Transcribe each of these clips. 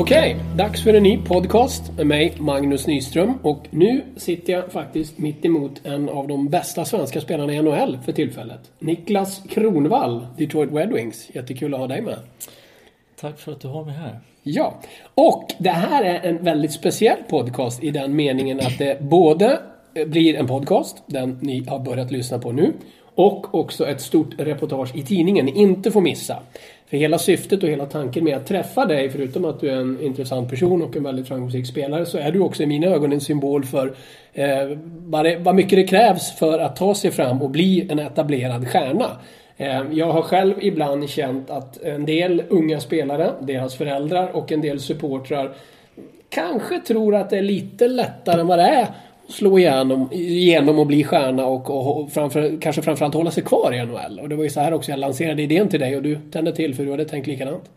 Okej, dags för en ny podcast med mig Magnus Nyström och nu sitter jag faktiskt mitt emot en av de bästa svenska spelarna i NHL för tillfället. Niklas Kronvall, Detroit Red Wings. Jättekul att ha dig med. Tack för att du har mig här. Ja, och det här är en väldigt speciell podcast i den meningen att det både blir en podcast, den ni har börjat lyssna på nu, och också ett stort reportage i tidningen ni inte får missa. För hela syftet och hela tanken med att träffa dig, förutom att du är en intressant person och en väldigt framgångsrik spelare, så är du också i mina ögon en symbol för eh, vad, det, vad mycket det krävs för att ta sig fram och bli en etablerad stjärna. Eh, jag har själv ibland känt att en del unga spelare, deras föräldrar och en del supportrar kanske tror att det är lite lättare än vad det är slå igenom, igenom och bli stjärna och, och framför, kanske framförallt hålla sig kvar i NHL. Och det var ju så här också jag lanserade idén till dig och du tände till för du hade tänkt likadant.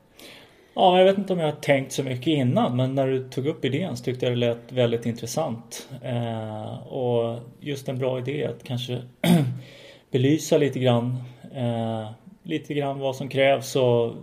Ja, jag vet inte om jag har tänkt så mycket innan men när du tog upp idén så tyckte jag det lät väldigt intressant. Eh, och just en bra idé att kanske belysa lite grann eh, lite grann vad som krävs och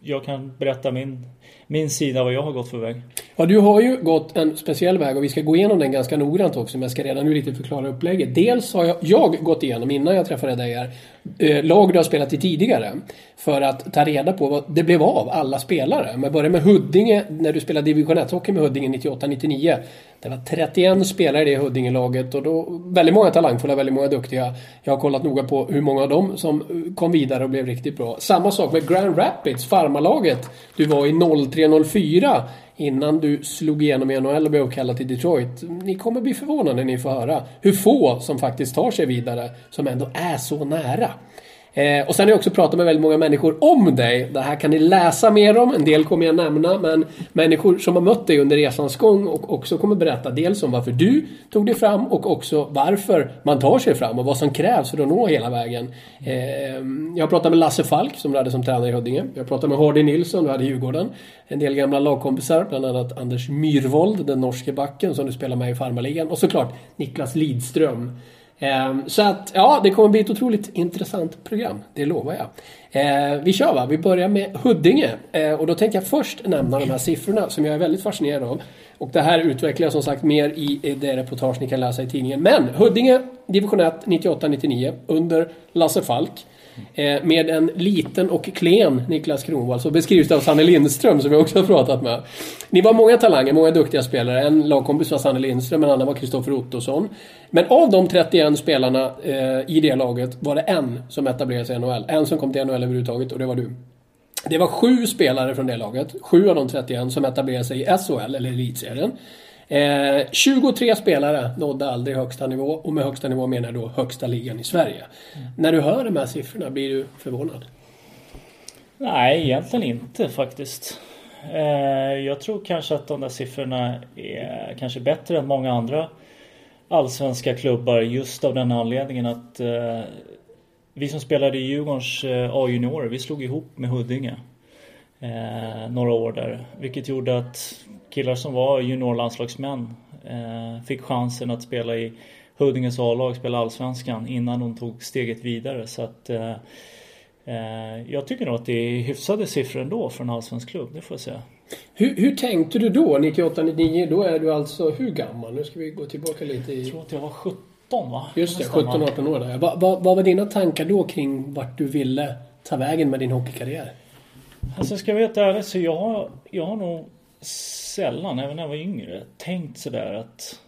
jag kan berätta min, min sida vad jag har gått för väg. Ja, du har ju gått en speciell väg och vi ska gå igenom den ganska noggrant också. Men jag ska redan nu lite förklara upplägget. Dels har jag, jag gått igenom, innan jag träffade dig här, eh, lag du har spelat i tidigare. För att ta reda på vad det blev av alla spelare. Om jag börjar med Huddinge, när du spelade division 1-hockey med Huddinge 98-99. Det var 31 spelare i det Huddinge-laget och då väldigt många talangfulla, väldigt många duktiga. Jag har kollat noga på hur många av dem som kom vidare och blev riktigt bra. Samma sak med Grand Rapids, farmarlaget. Du var i 03-04 innan du slog igenom i NHL och blev kallad till Detroit. Ni kommer bli förvånade när ni får höra hur få som faktiskt tar sig vidare som ändå är så nära. Eh, och sen har jag också pratat med väldigt många människor om dig. Det här kan ni läsa mer om. En del kommer jag nämna. Men människor som har mött dig under resans gång och också kommer berätta dels om varför du tog dig fram och också varför man tar sig fram och vad som krävs för att nå hela vägen. Eh, jag har pratat med Lasse Falk som du hade som tränare i Huddinge. Jag har pratat med Hardy Nilsson, du hade i Djurgården. En del gamla lagkompisar, bland annat Anders Myrvold, den norske backen som du spelar med i farmarligan. Och såklart Niklas Lidström. Ehm, så att, ja, det kommer bli ett otroligt intressant program. Det lovar jag. Ehm, vi kör va? Vi börjar med Huddinge. Ehm, och då tänker jag först nämna de här siffrorna som jag är väldigt fascinerad av. Och det här utvecklar jag som sagt mer i det reportage ni kan läsa i tidningen. Men Huddinge, division 1, 98-99 under Lasse Falk. Eh, med en liten och klen Niklas Kronwall så beskrivs det av Sanne Lindström som jag också har pratat med. Ni var många talanger, många duktiga spelare. En lagkompis var Sanne Lindström, en annan var Kristoffer Ottosson. Men av de 31 spelarna eh, i det laget var det en som etablerade sig i NHL. En som kom till NHL överhuvudtaget och det var du. Det var sju spelare från det laget, sju av de 31 som etablerade sig i SHL, eller Elitserien. Eh, 23 spelare nådde aldrig högsta nivå och med högsta nivå menar jag då högsta ligan i Sverige. Mm. När du hör de här siffrorna, blir du förvånad? Nej, egentligen inte faktiskt. Eh, jag tror kanske att de där siffrorna är kanske bättre än många andra allsvenska klubbar just av den anledningen att eh, vi som spelade i Djurgårdens eh, A-juniorer, vi slog ihop med Huddinge eh, några år där. Vilket gjorde att killar som var juniorlandslagsmän eh, fick chansen att spela i Huddinges A-lag, spela Allsvenskan innan de tog steget vidare. Så att eh, eh, jag tycker nog att det är hyfsade siffror ändå för en allsvensk klubb, det får jag säga. Hur, hur tänkte du då, 98-99? Då är du alltså hur gammal? Nu ska vi gå tillbaka lite i... Jag tror att jag var 17 va? Just det, 17-18 år där. Vad, vad, vad var dina tankar då kring vart du ville ta vägen med din hockeykarriär? Alltså ska jag vara helt ärlig så jag har, jag har nog sällan, även när jag var yngre, tänkt sådär att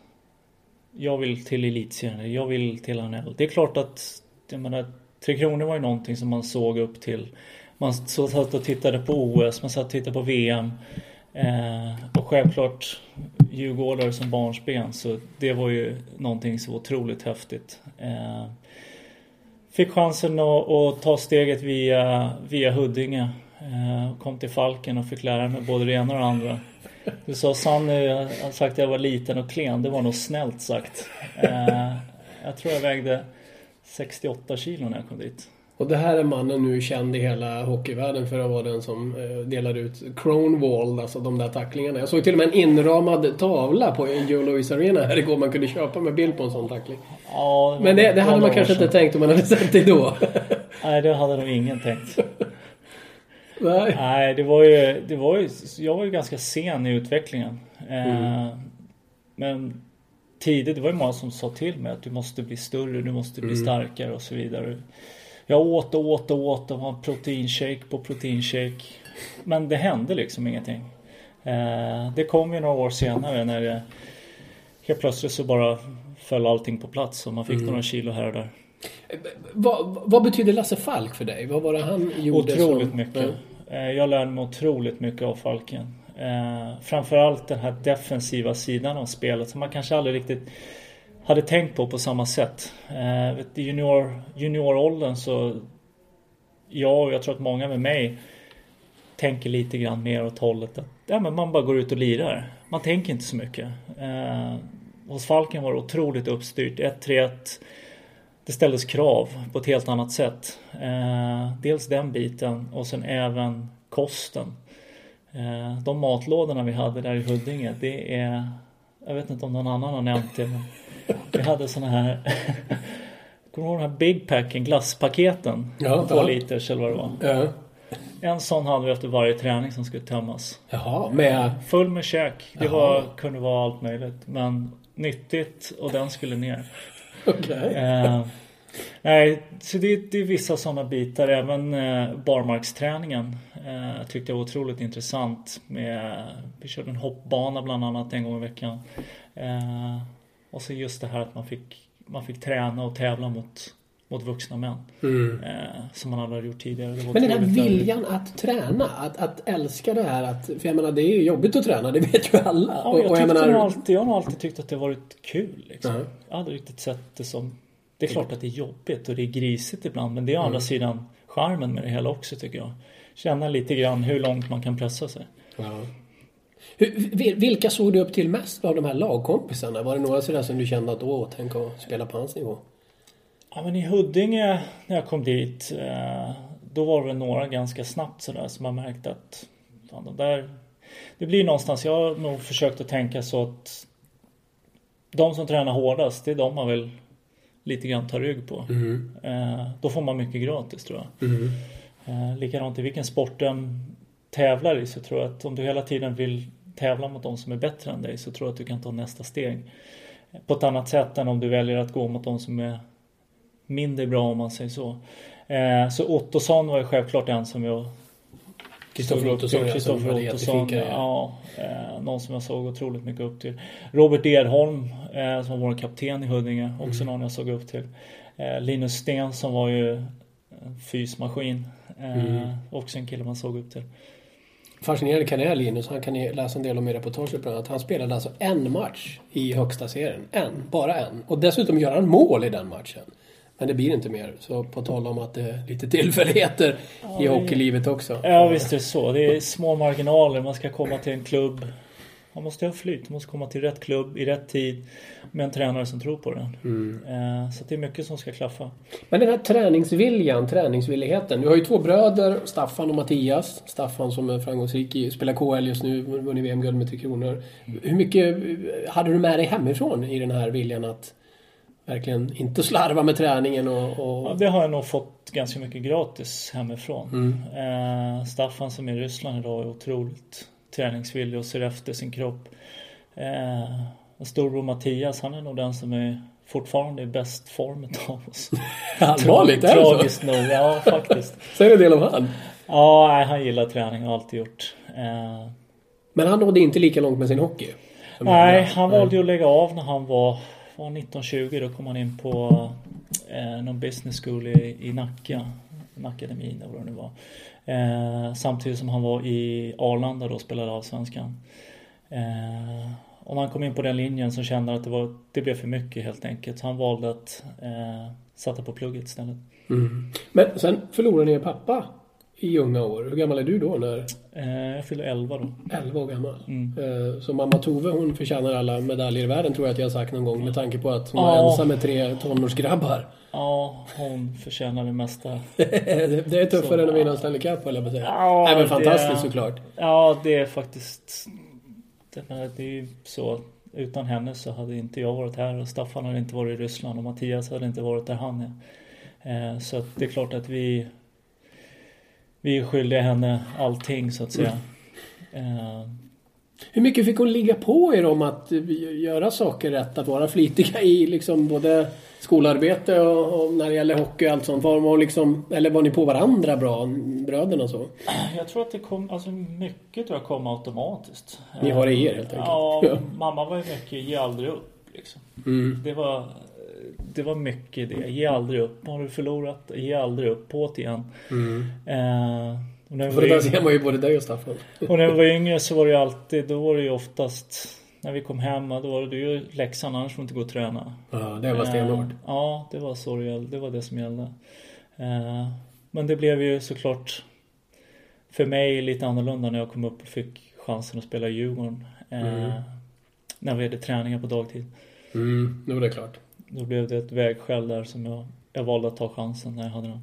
jag vill till elitserien, jag vill till NHL. Det är klart att, jag menar, Tre Kronor var ju någonting som man såg upp till. Man satt och tittade på OS, man satt och tittade på VM. Eh, och självklart djurgårdare som barnsben så det var ju någonting så otroligt häftigt. Eh, fick chansen att, att, ta steget via, via Huddinge. Eh, kom till Falken och fick lära mig både det ena och det andra. Du sa Sanny har sagt att jag var liten och klen. Det var nog snällt sagt. Eh, jag tror jag vägde 68 kilo när jag kom dit. Och det här är mannen nu känd i hela hockeyvärlden för att vara den som eh, delar ut Cronewall, alltså de där tacklingarna. Jag såg till och med en inramad tavla på Joe Louis Arena här igår man kunde köpa med bild på en sån tackling. Ja, Men det, det hade man kanske inte tänkt om man hade sett det då. Nej, det hade nog ingen tänkt. Nej. Nej, det var ju, det var ju, jag var ju ganska sen i utvecklingen. Eh, Men tidigt, det var ju många som sa till mig att du måste bli större, du måste bli starkare och så vidare. Jag åt och åt och åt och var proteinshake på proteinshake. Men det hände liksom ingenting. Eh, Det kom ju några år senare när det helt plötsligt så bara föll allting på plats och man fick några kilo här och där. Vad, vad betyder Lasse Falk för dig? Vad var det han gjorde? Otroligt som, mycket. Eh, Jag lärde mig otroligt mycket av Falken. Eh, Framförallt den här defensiva sidan av spelet som man kanske aldrig riktigt hade tänkt på på samma sätt. Eh, du, junior, junioråldern så jag och jag tror att många med mig tänker lite grann mer åt hållet att ja, men man bara går ut och lirar. Man tänker inte så mycket. Hos Falken var det otroligt uppstyrt. 1-3-1. Det ställdes krav på ett helt annat sätt. Eh, dels den biten och sen även kosten. Eh, de matlådorna vi hade där i Huddinge, det är... Jag vet inte om någon annan har nämnt det, men vi hade såna här... Kommer du ihåg de här Big Packen, glasspaketen? Ja, Två ja. liters eller vad det var. Ja. En sån hade vi efter varje träning som skulle tömmas. Jaha, med... Full med käk. Det var, kunde vara allt möjligt. Men nyttigt och den skulle ner. Eh, nej, så det, det är vissa sådana bitar. Även eh, barmarksträningen eh, tyckte jag var otroligt intressant. Med, vi körde en hoppbana bland annat en gång i veckan. Eh, och så just det här att man fick, man fick träna och tävla mot, mot vuxna män. Mm. Eh, som man aldrig gjort tidigare. Men den här viljan att träna, att, att älska det här att... För jag menar, det är ju jobbigt att träna, det vet ju alla. Ja, Och- jag, och tyckte menar- alltid, jag har alltid tyckt att det varit kul. Liksom. Ja. Jag hade riktigt sett det som... Det är klart att det är jobbigt och det är grisigt ibland. Men det är å Mm. andra sidan charmen med det hela också tycker jag. Känna lite grann hur långt man kan pressa sig. Ja. Hur, vil- vilka såg du upp till mest av de här lagkompisarna? Var det några sådär som du kände att åh, tänk att spela på hans nivå? Ja men i Huddinge när jag kom dit. Eh, då var det några ganska snabbt sådär som man märkte att fan, de där... Det blir någonstans, jag har nog försökt att tänka så att de som tränar hårdast, det är de man vill lite grann ta rygg på. Eh, då får man mycket gratis tror jag. Eh, likadant i vilken sport den tävlar i så tror jag att om du hela tiden vill tävla mot de som är bättre än dig så tror jag att du kan ta nästa steg. På ett annat sätt än om du väljer att gå mot de som är mindre bra om man säger så. Eh, så Ottosson var ju självklart en som jag Kristoffer. Ottosson, Kristoffer Ottosson, ja. Eh, någon som jag såg otroligt mycket upp till. Robert Edholm eh, som var vår kapten i Huddinge. Också Mm. någon jag såg upp till. Eh, Linus Sten som var ju en fysmaskin. Eh, Mm. Också en kille man såg upp till. Fascinerande karriär Linus. Han kan ni läsa en del om i reportaget bland annat. Han spelade alltså en match i högsta serien. En. Bara en. Och dessutom gör han mål i den matchen. Men det blir inte mer. Så på tal om att det är lite tillfälligheter i det- hockeylivet också. Ja visst är det så. Det är små marginaler. Man ska komma till en klubb. Man måste ha flyt. Man måste komma till rätt klubb i rätt tid. Med en tränare som tror på den. Mm. Eh, Så det är mycket som ska klaffa. Men den här träningsviljan, träningsvilligheten. Du har ju två bröder, Staffan och Mattias. Staffan som är framgångsrik i, spelar KL just nu, vunnit VM-guld med Tre Kronor. Hur mycket hade du med dig hemifrån i den här viljan att verkligen inte slarva med träningen och... Ja, och... det har jag nog fått ganska mycket gratis hemifrån. Mm. Eh, Staffan som är i Ryssland idag är otroligt träningsvillig och ser efter sin kropp. Eh, storbror Mattias han är nog den som är fortfarande i bäst form av oss. Allvarligt, är det så? Tragiskt nog, ja faktiskt. Säger en del om han. Ja, nej, han gillar träning och har alltid gjort. Eh, Men han nådde inte lika långt med sin hockey. nej, han valde ju att lägga av när han var, från 19-20. Då kom han in på eh, någon business school i, i Nacka. Nackademin eller vad det nu var. Eh, samtidigt som han var i Arlanda då och spelade Allsvenskan. Eh, om han kom in på den linjen så kände han att det, var, det blev för mycket helt enkelt. Så han valde att eh, sätta på plugget istället. Mm. Men sen förlorade ni er pappa i unga år. Hur gammal är du då? När... Eh, jag fyller 11 då. 11 år gammal. Mm. Eh, Så mamma Tove hon förtjänar alla medaljer i världen tror jag att jag har sagt någon gång med tanke på att hon var Ja. ensam med tre tonårsgrabbar. Ja, hon förtjänar det mesta. det är tuffare Så, än att vinna en Stanley Cup höll jag på att säga. Ja, Nej men det- fantastiskt såklart. Ja, det är faktiskt... Det är det ju så. Utan henne så hade inte jag varit här och Staffan hade inte varit i Ryssland och Mattias hade inte varit där han är. Eh, Så det är klart att vi Vi är skyldiga henne allting så att säga. Eh, Hur mycket fick hon ligga på er om att eh, göra saker rätt? Att vara flitiga i liksom både skolarbete och, och när det gäller hockey och allt sånt. Var, var liksom, eller var ni på varandra bra, bröderna och så? Jag tror att det kom, alltså mycket tror jag kom automatiskt. Ni har det i er, helt enkelt. Ja, Ja. mamma var ju mycket ge aldrig upp. Liksom. Mm. Det var Det var mycket det. Ge aldrig upp. Har du förlorat, ge aldrig upp. På det igen. Mm. Eh, och när För det där var ser man ju både dig och Staffan. och när vi var yngre så var det ju alltid, då var det ju oftast när vi kom hem, då var det ju läxan annars får du inte gå och träna. Ja, det var stenhårt. Eh, Ja, det var så det. Det var det som gällde. Eh, Men det blev ju såklart för mig lite annorlunda när jag kom upp och fick chansen att spela i Djurgården. Eh, Mm. När vi hade träningar på dagtid. Mm, nu är det klart. Då blev det ett vägskäl där som jag, jag valde att ta chansen när jag hade den.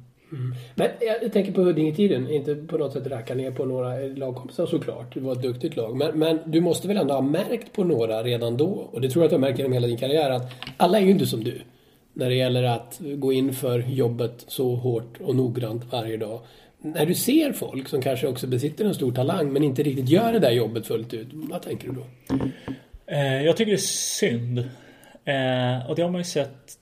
Men jag tänker på Huddinge-tiden, inte på något sätt racka ner på några lagkompisar såklart. Det var ett duktigt lag. Men, men du måste väl ändå ha märkt på några redan då, och det tror jag att du har märkt genom hela din karriär, att alla är ju inte som du. När det gäller att gå in för jobbet så hårt och noggrant varje dag. När du ser folk som kanske också besitter en stor talang men inte riktigt gör det där jobbet fullt ut, vad tänker du då? Eh, jag tycker det är synd. Eh, och det har man ju sett,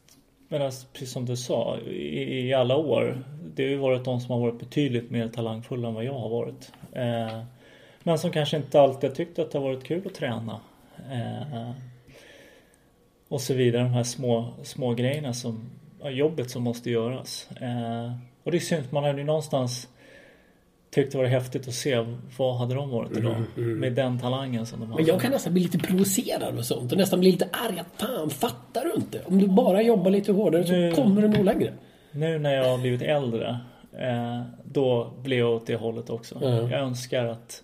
medan, alltså, precis som du sa, i, i alla år. Det har ju varit de som har varit betydligt mer talangfulla än vad jag har varit. Eh, men som kanske inte alltid har tyckt att det har varit kul att träna. Eh, och så vidare, de här små, små grejerna som, jobbet som måste göras. Eh, och det är synd, man hade ju någonstans tyckt det var häftigt att se vad hade de varit idag med den talangen som de har. Men jag kan nästan bli lite provocerad med sånt och nästan bli lite arg. att Fan, fattar du inte? Om du bara jobbar lite hårdare så Nu- kommer du nog längre. Nu när jag har blivit äldre eh, Då blir jag åt det hållet också. Ja. Jag önskar att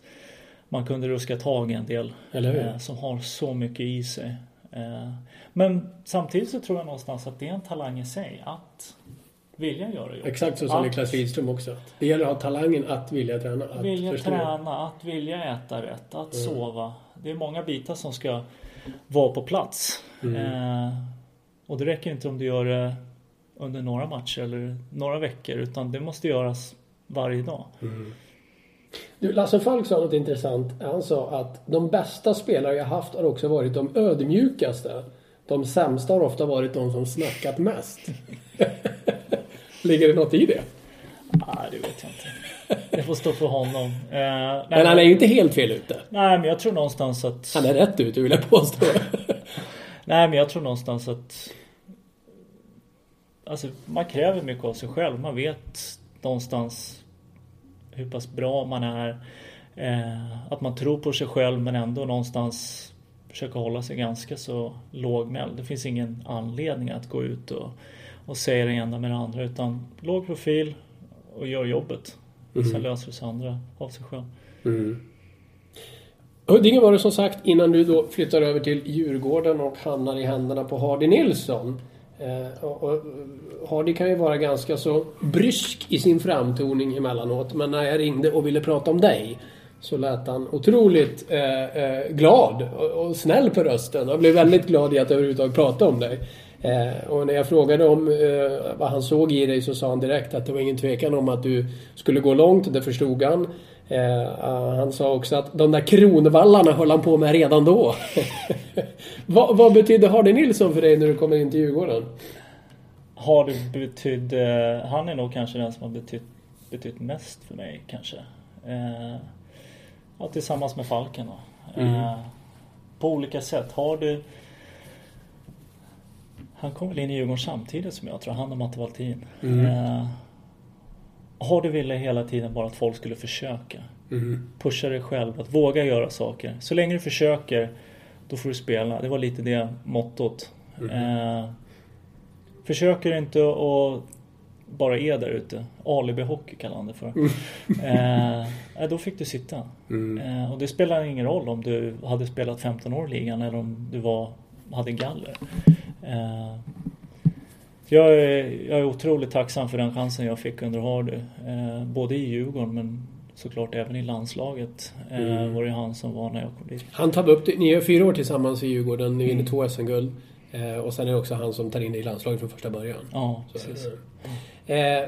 man kunde ruska tag i en del eh, som har så mycket i sig. Eh, men samtidigt så tror jag någonstans att det är en talang i sig att vilja göra jobbet. Exakt så som Niklas Lidström också. Det gäller att ha talangen att vilja träna. Att vilja förstå. träna, att vilja äta rätt, att sova. Det är många bitar som ska vara på plats. Mm. Eh, och det räcker inte om du gör det under några matcher eller några veckor utan det måste göras varje dag. Du, Lasse Falk sa något intressant. Han sa att de bästa spelare jag haft har också varit de ödmjukaste. De sämsta har ofta varit de som snackat mest. Ligger det något i det? Nej, det vet jag inte. Det får stå för honom. Eh, nej, Men han är ju inte helt fel ute. nej, men jag tror någonstans att... Han är rätt ute vill jag påstå. Nej, men jag tror någonstans att... Alltså, man kräver mycket av sig själv. Man vet någonstans hur pass bra man är. Eh, att man tror på sig själv men ändå någonstans försöka hålla sig ganska så lågmäld. Det finns ingen anledning att gå ut och, och säga det ena med det andra utan låg profil och gör jobbet. Sen löser det sig andra av sig själv. Huddinge var det som sagt innan du då flyttar över till Djurgården och hamnar i händerna på Hardy Nilsson. Eh, och, och, Hardy kan ju vara ganska så brysk i sin framtoning emellanåt. Men när jag ringde och ville prata om dig så lät han otroligt eh, eh, glad och, och snäll på rösten. Jag blev väldigt glad i att överhuvudtaget prata om dig. Eh, och när jag frågade om eh, vad han såg i dig så sa han direkt att det var ingen tvekan om att du skulle gå långt. Det förstod han. Eh, ah, han sa också att de där kronvallarna höll han på med redan då. vad, vad betydde Hardy Nilsson för dig när du kommer in till Djurgården? Har det betytt... Eh, han är nog kanske den som har betytt, betytt mest för mig kanske. Ja, tillsammans med Falken då. Eh, på olika sätt. Har du... Han kom väl in i Djurgården samtidigt som jag tror han och Matte Valtin. Eh, har du ville hela tiden bara att folk skulle försöka. Pusha dig själv, att våga göra saker. Så länge du försöker, då får du spela. Det var lite det mottot. Eh, försöker inte att bara är där ute. Alibi-hockey kallar han det för. Eh, då fick du sitta. Mm. Eh, och det spelar ingen roll om du hade spelat 15 år i ligan eller om du var, hade galler. Eh, jag, är, jag är otroligt tacksam för den chansen jag fick under Hardy. Eh, både i Djurgården men såklart även i landslaget. Eh, Mm. var det han som var när jag kom dit. Han tar upp det. Ni är fyra år tillsammans i Djurgården. Ni vinner Mm. två SM-guld. Och sen är det också han som tar in dig i landslaget från första början. Ja, Så, precis. eh,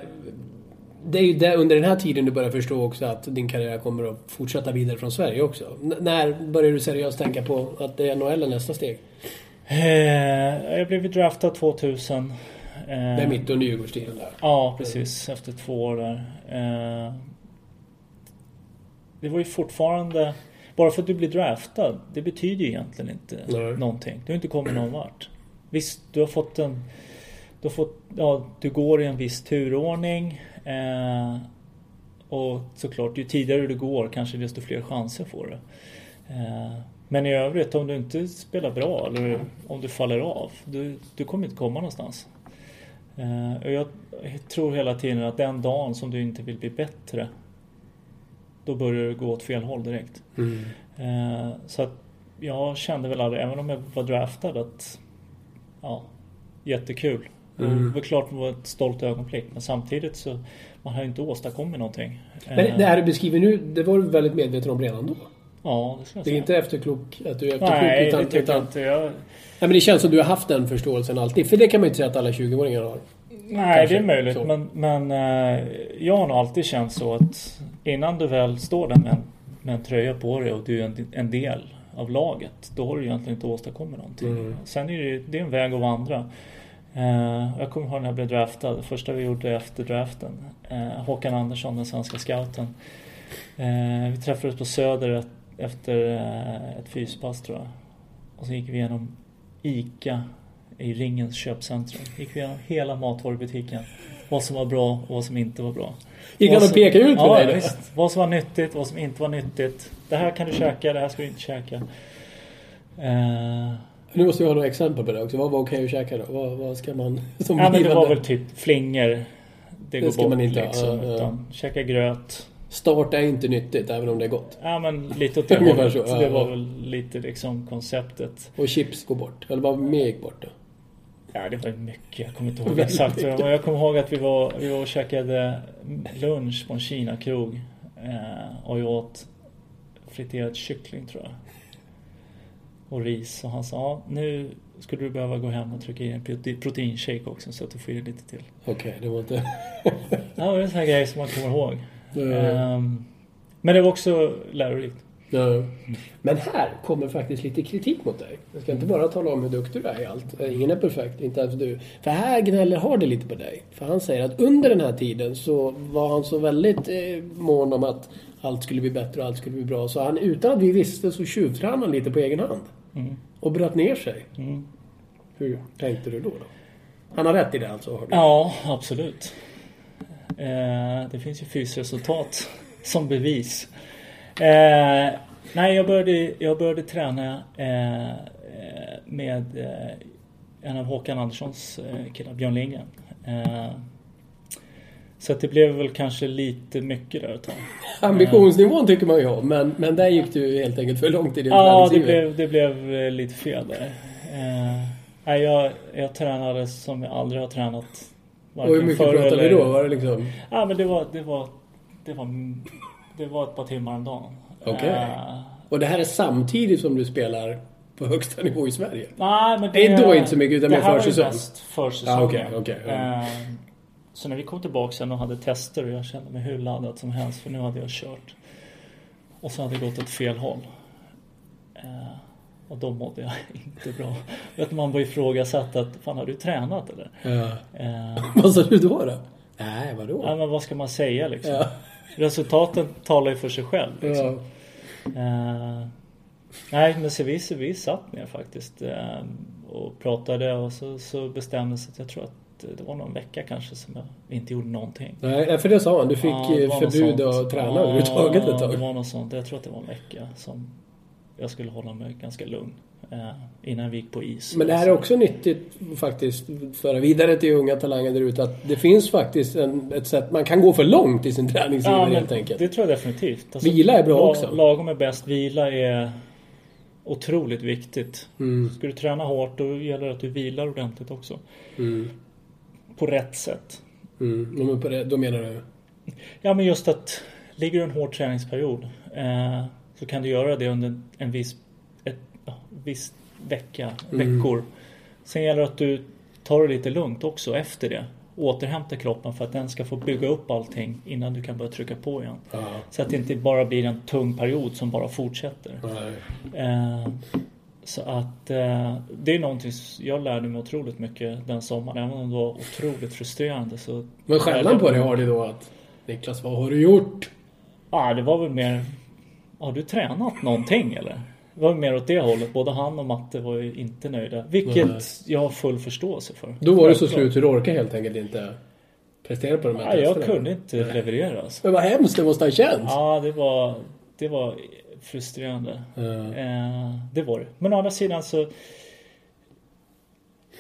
det är ju där, under den här tiden du börjar förstå också att din karriär kommer att fortsätta vidare från Sverige också. N- när börjar du seriöst tänka på att det är NHL är nästa steg? Eh, jag blev draftad 2000. Eh, Det är mitt under Djurgårdstiden där. Ja, precis. Efter två år där. Eh, det var ju fortfarande... Bara för att du blir draftad, det betyder ju egentligen inte Nej. någonting. Du har inte kommit någon vart. Visst, du har fått en... Du har fått... Ja, du går i en viss turordning. Eh, och såklart, ju tidigare du går kanske desto fler chanser får du. Eh, men i övrigt, om du inte spelar bra eller om du faller av, du, du kommer inte komma någonstans. Eh, och jag tror hela tiden att den dagen som du inte vill bli bättre, då börjar du gå åt fel håll direkt. Mm. Eh, så att jag kände väl aldrig, även om jag var draftad, att ja, jättekul. Mm. Det var klart det var ett stolt ögonblick, men samtidigt så man har ju inte åstadkommit någonting. Men Eh, det här du beskriver nu, det var du väldigt medveten om redan då? Ja, det Det är inte efterklok att du är efterklok Nej, utan, det tycker utan jag inte. Jag, Nej, men det känns som du har haft den förståelsen alltid. För det kan man ju inte säga att alla 20-åringar har. Nej, Kanske det är möjligt. så. Men, men eh, jag har nog alltid känt så att innan du väl står där med en, med en tröja på dig och du är en, en del av laget. Då har du egentligen inte åstadkommit någonting. Mm. Sen är det, det är en väg att vandra. Eh, jag kommer ihåg när jag blev draftad. Det första vi gjorde efter draften. Eh, Håkan Andersson, den svenska scouten. Eh, vi träffades på Söder ett, efter eh, ett fyspass tror jag. Och så gick vi igenom ICA i Ringens köpcentrum. Gick vi igenom hela matvarubutiken. Vad som var bra och vad som inte var bra. Gick han och pekade ut på ja, dig då? visst. Vad som var nyttigt, vad som inte var nyttigt. Det här kan du käka, det här ska du inte käka. Eh, Nu måste jag ha några exempel på det också. Vad var okej att käka då? Vad, vad ska man som ja, men det var väl typ flingor. Det går ska bort man inte liksom. Ja, ja. Utan käka gröt. Start är inte nyttigt även om det är gott. Ja men lite åt det hållet. så, Det var väl lite liksom konceptet. Och chips går bort. Eller vad mer gick bort då? Ja det var mycket. Jag kommer inte ihåg exakt. Men jag kommer ihåg att vi var, vi var och käkade lunch på en Kina-krog. Eh, och jag åt friterad kyckling tror jag. Och ris. Och han sa ja, nu skulle du behöva gå hem och trycka i en prote- proteinshake också så att du får i dig lite till. Okej, det var inte... Ja, det är en sån här grej som man kommer ihåg. Mm. Men det var också lärorikt. Ja. Men här kommer faktiskt lite kritik mot dig. Jag ska inte bara tala om hur duktig du är i allt. Ingen är perfekt, inte ens du. För här gnäller Hardy lite på dig. För han säger att under den här tiden så var han så väldigt eh, mån om att allt skulle bli bättre och allt skulle bli bra. Så han, utan att vi visste så tjuvtränade han lite på egen hand. Mm. Och bröt ner sig. Mm. Hur tänkte du då? då? Han har rätt i det alltså, Hardy? Ja, absolut. Eh, det finns ju fysresultat som bevis. Eh, nej, jag började, jag började träna eh, med en av Håkan Anderssons killar, Björn Lindgren. Så det blev väl kanske lite mycket där ett tag. Ambitionsnivån tycker man ju om, men, men där gick du helt enkelt för långt i din Ja, det blev, det blev lite fel där. Eh, jag, jag tränade som jag aldrig har tränat. Och hur mycket pratade vi eller- då? Var det liksom... Ja men det var, det var, det var, det var ett par timmar om dagen. Okej. Eh, Och det här är samtidigt som du spelar på högsta nivå i Sverige? nej men Det är då inte så mycket, utan det mer här var ju försäsong. mest försäsong. Ja, okej, okej, ja. Eh, Så när vi kom tillbaka sen och hade tester och jag kände mig hur laddad som helst för nu hade jag kört. Och så hade det gått åt fel håll. Eh, Och då mådde jag inte bra. Vet man var ifrågasatt att, fan har du tränat eller? Ja. Eh, Vad sa du då? då? Nej, vadå? Ja men vad ska man säga liksom? Ja. Resultaten talar ju för sig själv. Liksom. Ja. Eh, nej, men så vi, så vi satt ner faktiskt eh, och pratade och så, så bestämdes att jag tror att det var någon vecka kanske som jag inte gjorde någonting. Nej, för det sa han. Du fick Ja, det eh, förbud att träna ja, överhuvudtaget ett det tag. var något sånt. Jag tror att det var en vecka som, jag skulle hålla mig ganska lugn eh, innan vi gick på is. Men det här är också nyttigt faktiskt föra vidare till unga talanger där ute att det finns faktiskt en, ett sätt, man kan gå för långt i sin träningsiver Ja, helt enkelt. det tror jag definitivt. Alltså, Vila är bra la- också. Lagom är bäst. Vila är otroligt viktigt. Mm, Ska du träna hårt då gäller det att du vilar ordentligt också. mm, På rätt sätt. mm. Men på det, då menar du? Ja men just att ligger du en hård träningsperiod eh, så kan du göra det under en viss, ett, ja, viss vecka, Mm. veckor. Sen gäller det att du tar det lite lugnt också efter det. Återhämta kroppen för att den ska få bygga upp allting innan du kan börja trycka på igen. Ja. Så att det inte bara blir en tung period som bara fortsätter. Eh, så att eh, det är någonting jag lärde mig otroligt mycket den sommaren. Även om det var otroligt frustrerande så... Men skällan på det har du då att Niklas, vad har du gjort? Ja, det var väl mer... Har du tränat någonting eller? Det var mer åt det hållet. Både han och Matte var ju inte nöjda. Vilket Nej. jag har full förståelse för. Då var du så slut, du orkade helt enkelt inte prestera på de här jag testerna. kunde inte leverera alltså. Men vad hemskt det måste ha känts. Ja, det var, det var frustrerande. Ja. Eh, det var det. Men å andra sidan så...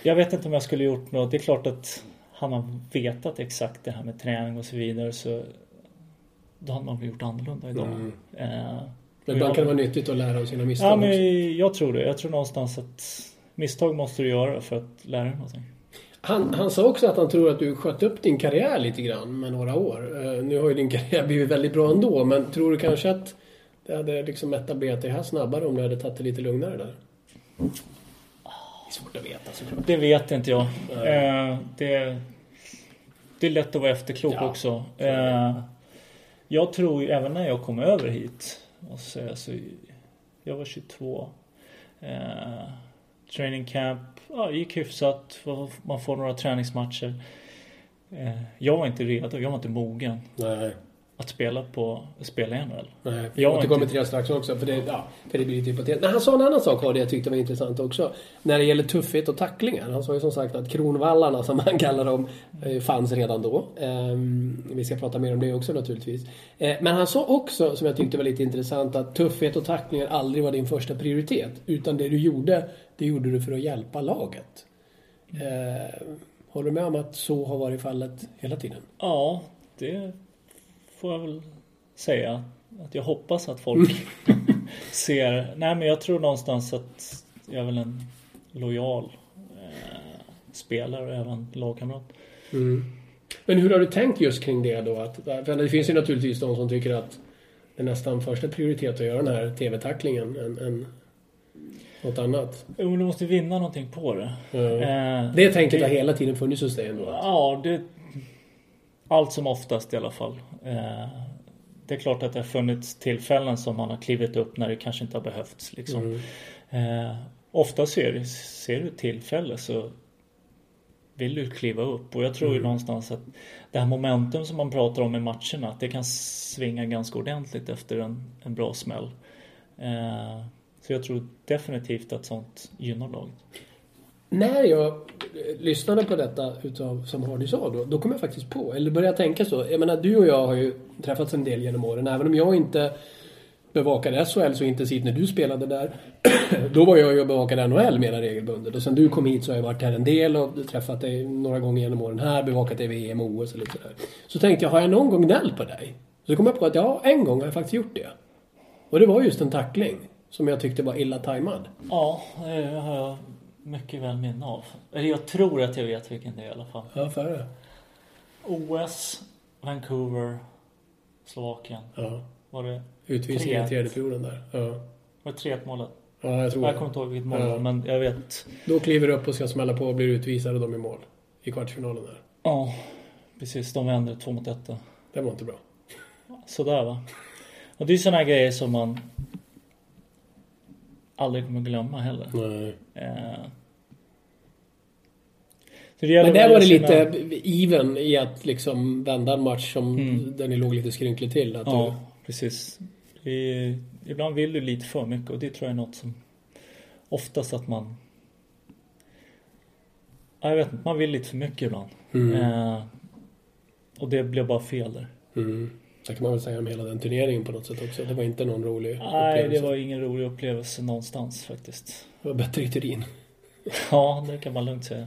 Jag vet inte om jag skulle gjort något. Det är klart att har man vetat exakt det här med träning och så vidare så då hade man väl gjort annorlunda idag. Mm. Eh, Men ibland kan det vara nyttigt att lära av sina misstag Ja, men jag tror det. Jag tror någonstans att misstag måste du göra för att lära dig någonting. Han, han sa också att han tror att du sköt upp din karriär lite grann med några år. Eh, nu har ju din karriär blivit väldigt bra ändå, men tror du kanske att det hade liksom etablerat dig här snabbare om du hade tagit det lite lugnare där? Det är svårt att veta såklart. Det vet inte jag. Eh, det, det är lätt att vara efterklok Ja, också. Eh, jag tror ju även när jag kom över hit. Måste säga, jag var 22. Eh, training camp ja, gick hyfsat. Man får några träningsmatcher. Eh, jag var inte redo. Jag var inte mogen Nej, att spela på spela i NHL. nej. Jag återkommer till det strax också, för det, ja, för det blir lite hypotetiskt. Men han sa en annan sak det jag tyckte var intressant också. När det gäller tuffhet och tacklingar. Han sa ju som sagt att kronvallarna, som han kallar dem, eh, fanns redan då. Ehm, vi ska prata mer om det också naturligtvis. Eh, men han sa också, som jag tyckte var lite intressant, att tuffhet och tacklingar aldrig var din första prioritet. Utan det du gjorde, det gjorde du för att hjälpa laget. Eh, håller du med om att så har varit fallet hela tiden? Ja, det får jag väl säga. Att jag hoppas att folk ser. Nej, men jag tror någonstans att jag är väl en lojal eh, spelare och även lagkamrat. Mm. Men hur har du tänkt just kring det då? Att, för det finns ju naturligtvis de som tycker att det är nästan första prioritet att göra den här TV-tacklingen än, än något annat. Jo, men du måste vinna någonting på det. Eh, Det tänket har hela tiden funnits hos dig ändå? Ja, det... Allt som oftast i alla fall. Eh, det är klart att det har funnits tillfällen som man har klivit upp när det kanske inte har behövts. Liksom. Mm. Eh, ofta ser, du- ser du tillfälle så vill du kliva upp. Och jag tror ju någonstans att det här momentum som man pratar om i matcherna, att det kan svinga ganska ordentligt efter en, en bra smäll. Eh, så jag tror definitivt att sånt gynnar laget. När jag eh, lyssnade på detta utav, som Hardy sa då, då kom jag faktiskt på, eller började tänka så. Jag menar, du och jag har ju träffats en del genom åren. Även om jag inte bevakade SHL så intensivt när du spelade där. då var jag ju och bevakade NHL mera regelbundet. Och sen du kom hit så har jag varit här en del och träffat dig några gånger genom åren här. Bevakat dig VM och OS och lite sådär. Så tänkte jag, har jag någon gång gnällt på dig? Så kom jag på att ja, en gång har jag faktiskt gjort det. Och det var just en tackling. Som jag tyckte var illa tajmad. Ja, det har jag mycket väl minne av. Eller jag tror att jag vet vilken det är i alla fall. Ja, före. OS, Vancouver, Slovakien. Ja. Var det, Utvisningen i 3-1. tredje perioden där. Ja. var det 3 målet? ja, jag tror Jag det. kommer inte ihåg vilket mål det Ja. men jag vet. Då kliver du upp och ska smälla på och blir utvisad och de i mål. I kvartsfinalen där. Ja, precis. De vände två mot ett. Det var inte bra. Sådär va. Och det är sådana grejer som man aldrig kommer glömma heller. Nej. Eh. Det Men där var det sina- lite even i att liksom vända en match som Mm. där ni låg lite skrynkligt till. Att Ja, precis. Det är, ibland vill du lite för mycket och det tror jag är något som oftast att man Ja, jag vet inte, man vill lite för mycket ibland. du... Mm. Eh, och det blev bara fel där. Mm. Så kan man väl säga om hela den turneringen på något sätt också. Det var inte någon rolig Nej, upplevelse. det var ingen rolig upplevelse någonstans faktiskt. Det var bättre i Turin. Ja, det kan man lugnt säga.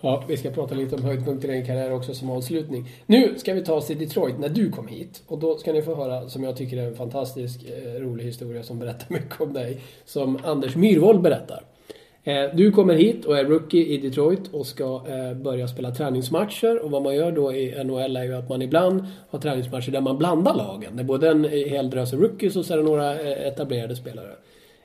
Ja, vi ska prata lite om höjdpunkter i din karriär också som avslutning. Nu ska vi ta oss till Detroit när du kom hit. Och då ska ni få höra, som jag tycker är en fantastisk eh, rolig historia som berättar mycket om dig. Som Anders Myrvold berättar. Eh, du kommer hit och är rookie i Detroit och ska eh, börja spela träningsmatcher. Och vad man gör då i NHL är ju att man ibland har träningsmatcher där man blandar lagen. Det är både en hel drös rookies och så är det några eh, etablerade spelare.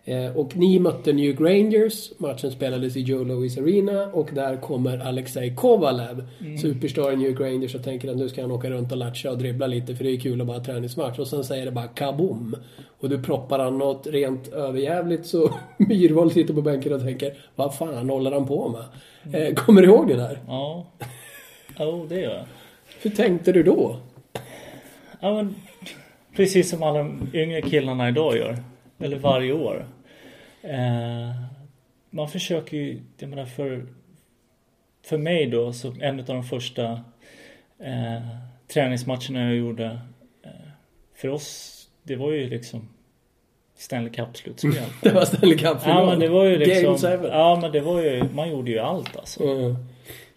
Eh, Och ni mötte New Rangers. Matchen spelades i Joe Louis Arena och där kommer Alexej Kovalev, superstar i New Rangers och tänker att nu ska han åka runt och latcha och dribbla lite för det är kul att bara träningsmatch. Och sen säger det bara kaboom! Och du proppar han något rent överjävligt så Myhrvold sitter på bänken och tänker vad fan håller han på med? Eh, Kommer du ihåg det där? Ja, jo det gör jag. Hur tänkte du då? Ja, men, precis som alla yngre killarna idag gör. Eller varje år. Eh, man försöker ju, jag menar för, för mig då, så en av de första eh, träningsmatcherna jag gjorde eh, för oss, det var ju liksom Stanley Cup-slutspel. Det var Stanley Cup-final. ja men det var ju liksom, ja men det var ju, man gjorde ju allt alltså. Mm.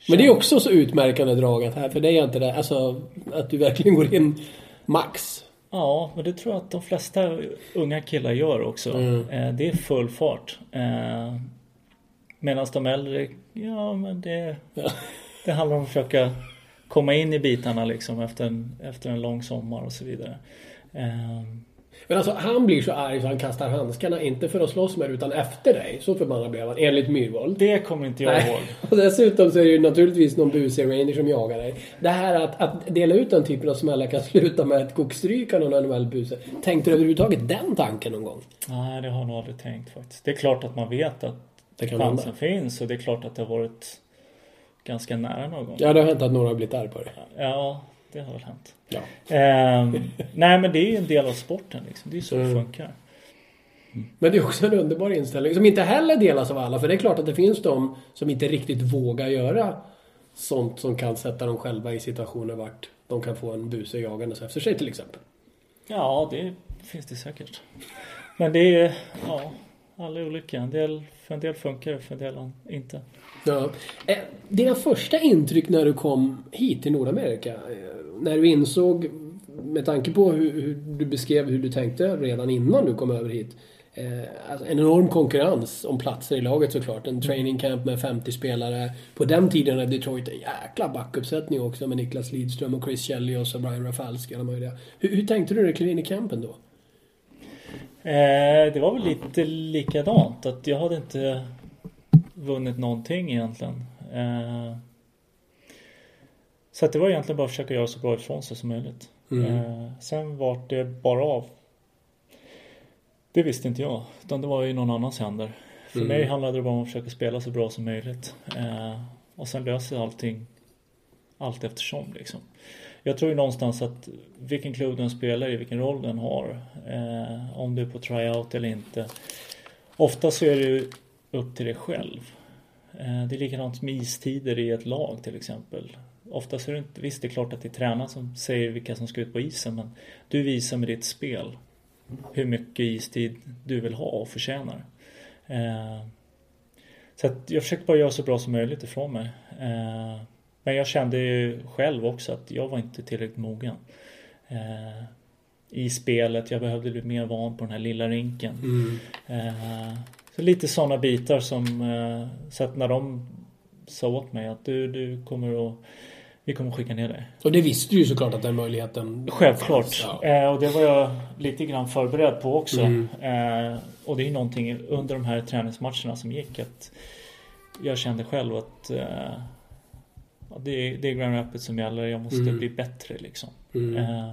Men det är också så utmärkande draget här, för det är inte det, alltså att du verkligen går in max. Ja, men det tror jag att de flesta unga killar gör också. Mm. Eh, det är full fart. Eh, Medan de äldre, ja men det, det handlar om att försöka komma in i bitarna liksom efter en, efter en lång sommar och så vidare. Men alltså han blir så arg så han kastar handskarna, inte för att slåss med utan efter dig. Så förbannad blev han, enligt Myhrvold. det kommer inte jag ihåg. Och dessutom så är det ju naturligtvis någon busig ranger som jagar dig. Det här att, att dela ut den typen av smällar kan sluta med ett kokstryk av någon NHL-buse. Tänkte du överhuvudtaget den tanken någon gång? Nej, det har jag nog aldrig tänkt faktiskt. Det är klart att man vet att Det kan chansen hända. finns och det är klart att det har varit ganska nära någon gång. Ja, det har hänt att några har blivit arg på dig. Ja, det har väl hänt. Ja. Ehm, nej men det är ju en del av sporten liksom. Det är ju så det Mm. funkar. Men det är också en underbar inställning som inte heller delas av alla. För det är klart att det finns de som inte riktigt vågar göra sånt som kan sätta dem själva i situationer vart de kan få en buse jagandes efter sig till exempel. Ja, det finns det säkert. Men det är, ja, alla är olika. En del, för en del funkar det, för en del inte. Ja. Eh, Dina första intryck när du kom hit till Nordamerika? När du insåg, med tanke på hur, hur du beskrev hur du tänkte redan innan du kom över hit. Eh, alltså en enorm konkurrens om platser i laget såklart. En training camp med 50 spelare. På den tiden hade Detroit en jäkla backuppsättning också med Niklas Lidström och Chris Chelios och så Brian Rafalski och möjliga. Hur, hur tänkte du när du klev in i campen då? Eh, det var väl lite likadant. Att jag hade inte vunnit någonting egentligen. Eh, så det var egentligen bara att försöka göra så bra ifrån sig som möjligt. Mm. Eh, sen vart det bara av. Det visste inte jag. Utan det var i någon annans händer. För Mm. mig handlade det bara om att försöka spela så bra som möjligt. Eh, och sen löser allting allt eftersom liksom. Jag tror ju någonstans att vilken klubb den spelar i, vilken roll den har. Eh, om du är på tryout eller inte. Ofta så är det ju upp till dig själv. Eh, det är likadant med istider i ett lag till exempel. Ofta så är det inte, visst det är klart att det är tränaren som säger vilka som ska ut på isen men du visar med ditt spel hur mycket istid du vill ha och förtjänar. Eh, så att jag försökte bara göra så bra som möjligt ifrån mig. Eh, men jag kände ju själv också att jag var inte tillräckligt mogen. Eh, I spelet, jag behövde bli mer van på den här lilla rinken. Eh, så lite sådana bitar som, eh, så att när de sa åt mig att du, du kommer att, vi kommer skicka ner dig. Och det visste du ju såklart att den möjligheten Självklart. fanns, ja. Eh, och det var jag lite grann förberedd på också. Mm. Eh, och det är ju någonting under de här träningsmatcherna som gick att jag kände själv att eh, det, är, det är Grand Rapids som gäller. Jag måste Mm. bli bättre liksom. Mm. Eh,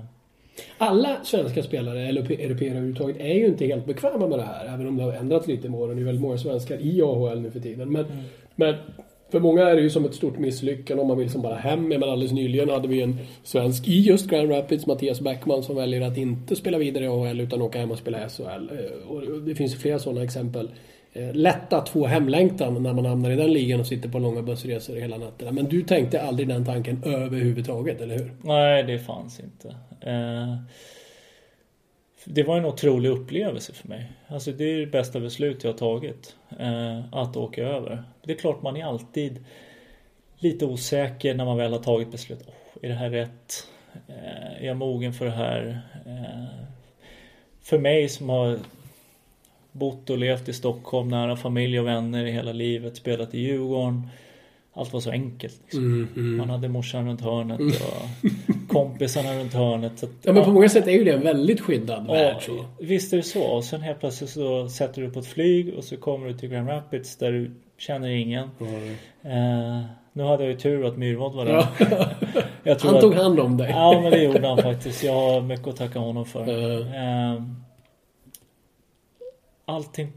Alla svenska spelare, eller européer överhuvudtaget, är ju inte helt bekväma med det här. Även om det har ändrats lite med åren. Det är väldigt många svenskar i AHL nu för tiden. Men, men för många är det ju som ett stort misslyckande om man vill som bara hem. Men alldeles nyligen hade vi en svensk i just Grand Rapids, Mattias Bäckman, som väljer att inte spela vidare i AHL utan åka hem och spela SHL. Eh, och det finns ju flera sådana exempel. Eh, lätt att få hemlängtan när man hamnar i den ligan och sitter på långa bussresor hela nätterna. Men du tänkte aldrig den tanken överhuvudtaget, eller hur? Nej, det fanns inte. Eh, det var en otrolig upplevelse för mig. Alltså det är det bästa beslut jag har tagit. Eh, att åka över. Det är klart man är alltid lite osäker när man väl har tagit beslut. Oh, är det här rätt? Eh, är jag mogen för det här? Eh, för mig som har bott och levt i Stockholm nära familj och vänner i hela livet, spelat i Djurgården. Allt var så enkelt. Liksom. Mm, mm. Man hade morsan runt hörnet och kompisarna runt hörnet. Att, Ja, men på många sätt är ju det en väldigt skyddad värld. Ja, Så. visst är det så. Och sen helt plötsligt så sätter du på ett flyg och så kommer du till Grand Rapids där du känner ingen. Eh, nu hade jag ju tur att Myhrvold var där. Ja. Han att- tog hand om dig. Ja men det gjorde han faktiskt. Jag har mycket att tacka honom för. Ja. Eh, allting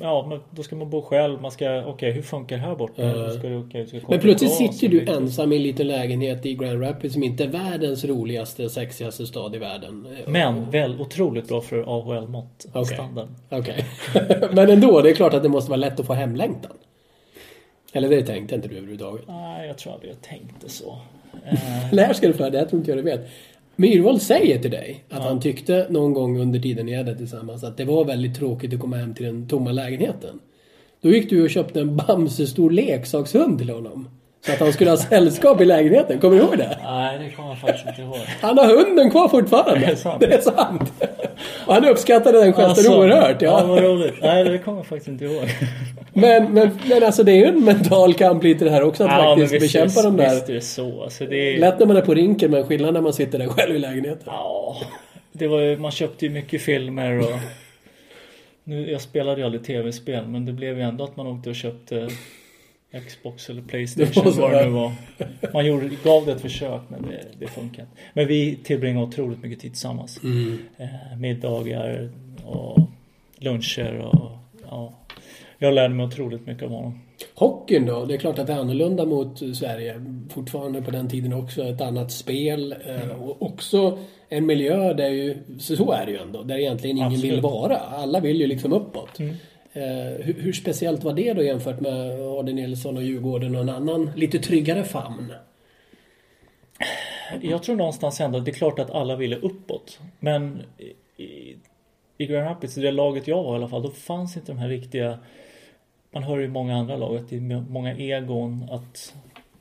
Ja men då ska man bo själv. Man ska, okej hur funkar det här borta? Då Ska okay, ska Men plötsligt sitter du ensam i en liten lägenhet i Grand Rapids som inte är världens roligaste, sexigaste stad i världen. Men väl otroligt bra för AHL-mått. Okej. Standard. Okej. Men ändå, det är klart att det måste vara lätt att få hemlängtan. Eller det tänkte inte du överhuvudtaget. Nej, jag tror aldrig jag tänkte så. Här ska du höra, det här tror inte jag du vet. Myhrvold säger till dig att han tyckte någon gång under tiden ni hade tillsammans att det var väldigt tråkigt att komma hem till den tomma lägenheten. Då gick du och köpte en Bamse-stor leksakshund till honom. Så att han skulle ha sällskap i lägenheten. Kommer du ihåg det? nej, det kommer jag faktiskt inte ihåg. Han har hunden kvar fortfarande. Det är sant. Det är sant. Och han uppskattade den gesten Alltså, oerhört. Ja, Ja. vad roligt. Nej, det kommer jag faktiskt inte ihåg. Men, men, men alltså det är ju en mental kamp lite det här också. Att Ja, faktiskt visst, bekämpa de där. Visst är det så. Alltså, det är, Lätt när man är på rinken men skillnad när man sitter där själv i lägenheten. Ja, det var ju, man köpte ju mycket filmer och... Nu, jag spelade ju aldrig tv-spel men det blev ju ändå att man åkte och köpte Xbox eller Playstation vad det nu var. Man gjorde, gav det ett försök men det, det funkar inte. Men vi tillbringade otroligt mycket tid tillsammans. Mm. Eh, middagar och luncher och ja. Jag lärde mig otroligt mycket av honom. Hockeyn då? Det är klart att det är annorlunda mot Sverige. Fortfarande på den tiden också ett annat spel. eh, Och också en miljö där ju, så så är det ju ändå, där egentligen ingen Absolut. vill vara. Alla vill ju liksom uppåt. Mm. Eh, hur, hur speciellt var det då jämfört med Adi Nilsson och Djurgården och en annan lite tryggare famn? Jag tror någonstans ändå att det är klart att alla ville uppåt. Men i, i Grand Rapids, i det laget jag var i alla fall, då fanns inte de här riktiga... Man hör ju i många andra lag att det är många egon, att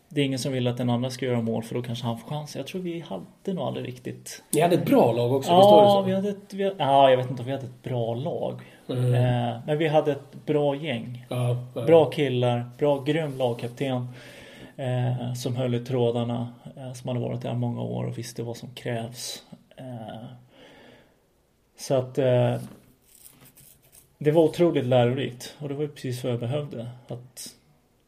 det är ingen som vill att den andra ska göra mål för då kanske han får chansen. Jag tror vi hade nog aldrig riktigt... Ni hade ett bra lag också, visst var det Ja, så? vi hade ett, vi, ja, jag vet inte om vi hade ett bra lag. Mm. Eh, men vi hade ett bra gäng. Ja, ja. Bra killar, bra grym lagkapten. Eh, som höll i trådarna. Eh, som hade varit där många år och visste vad som krävs. Eh, så att eh, det var otroligt lärorikt. Och det var precis vad jag behövde. Att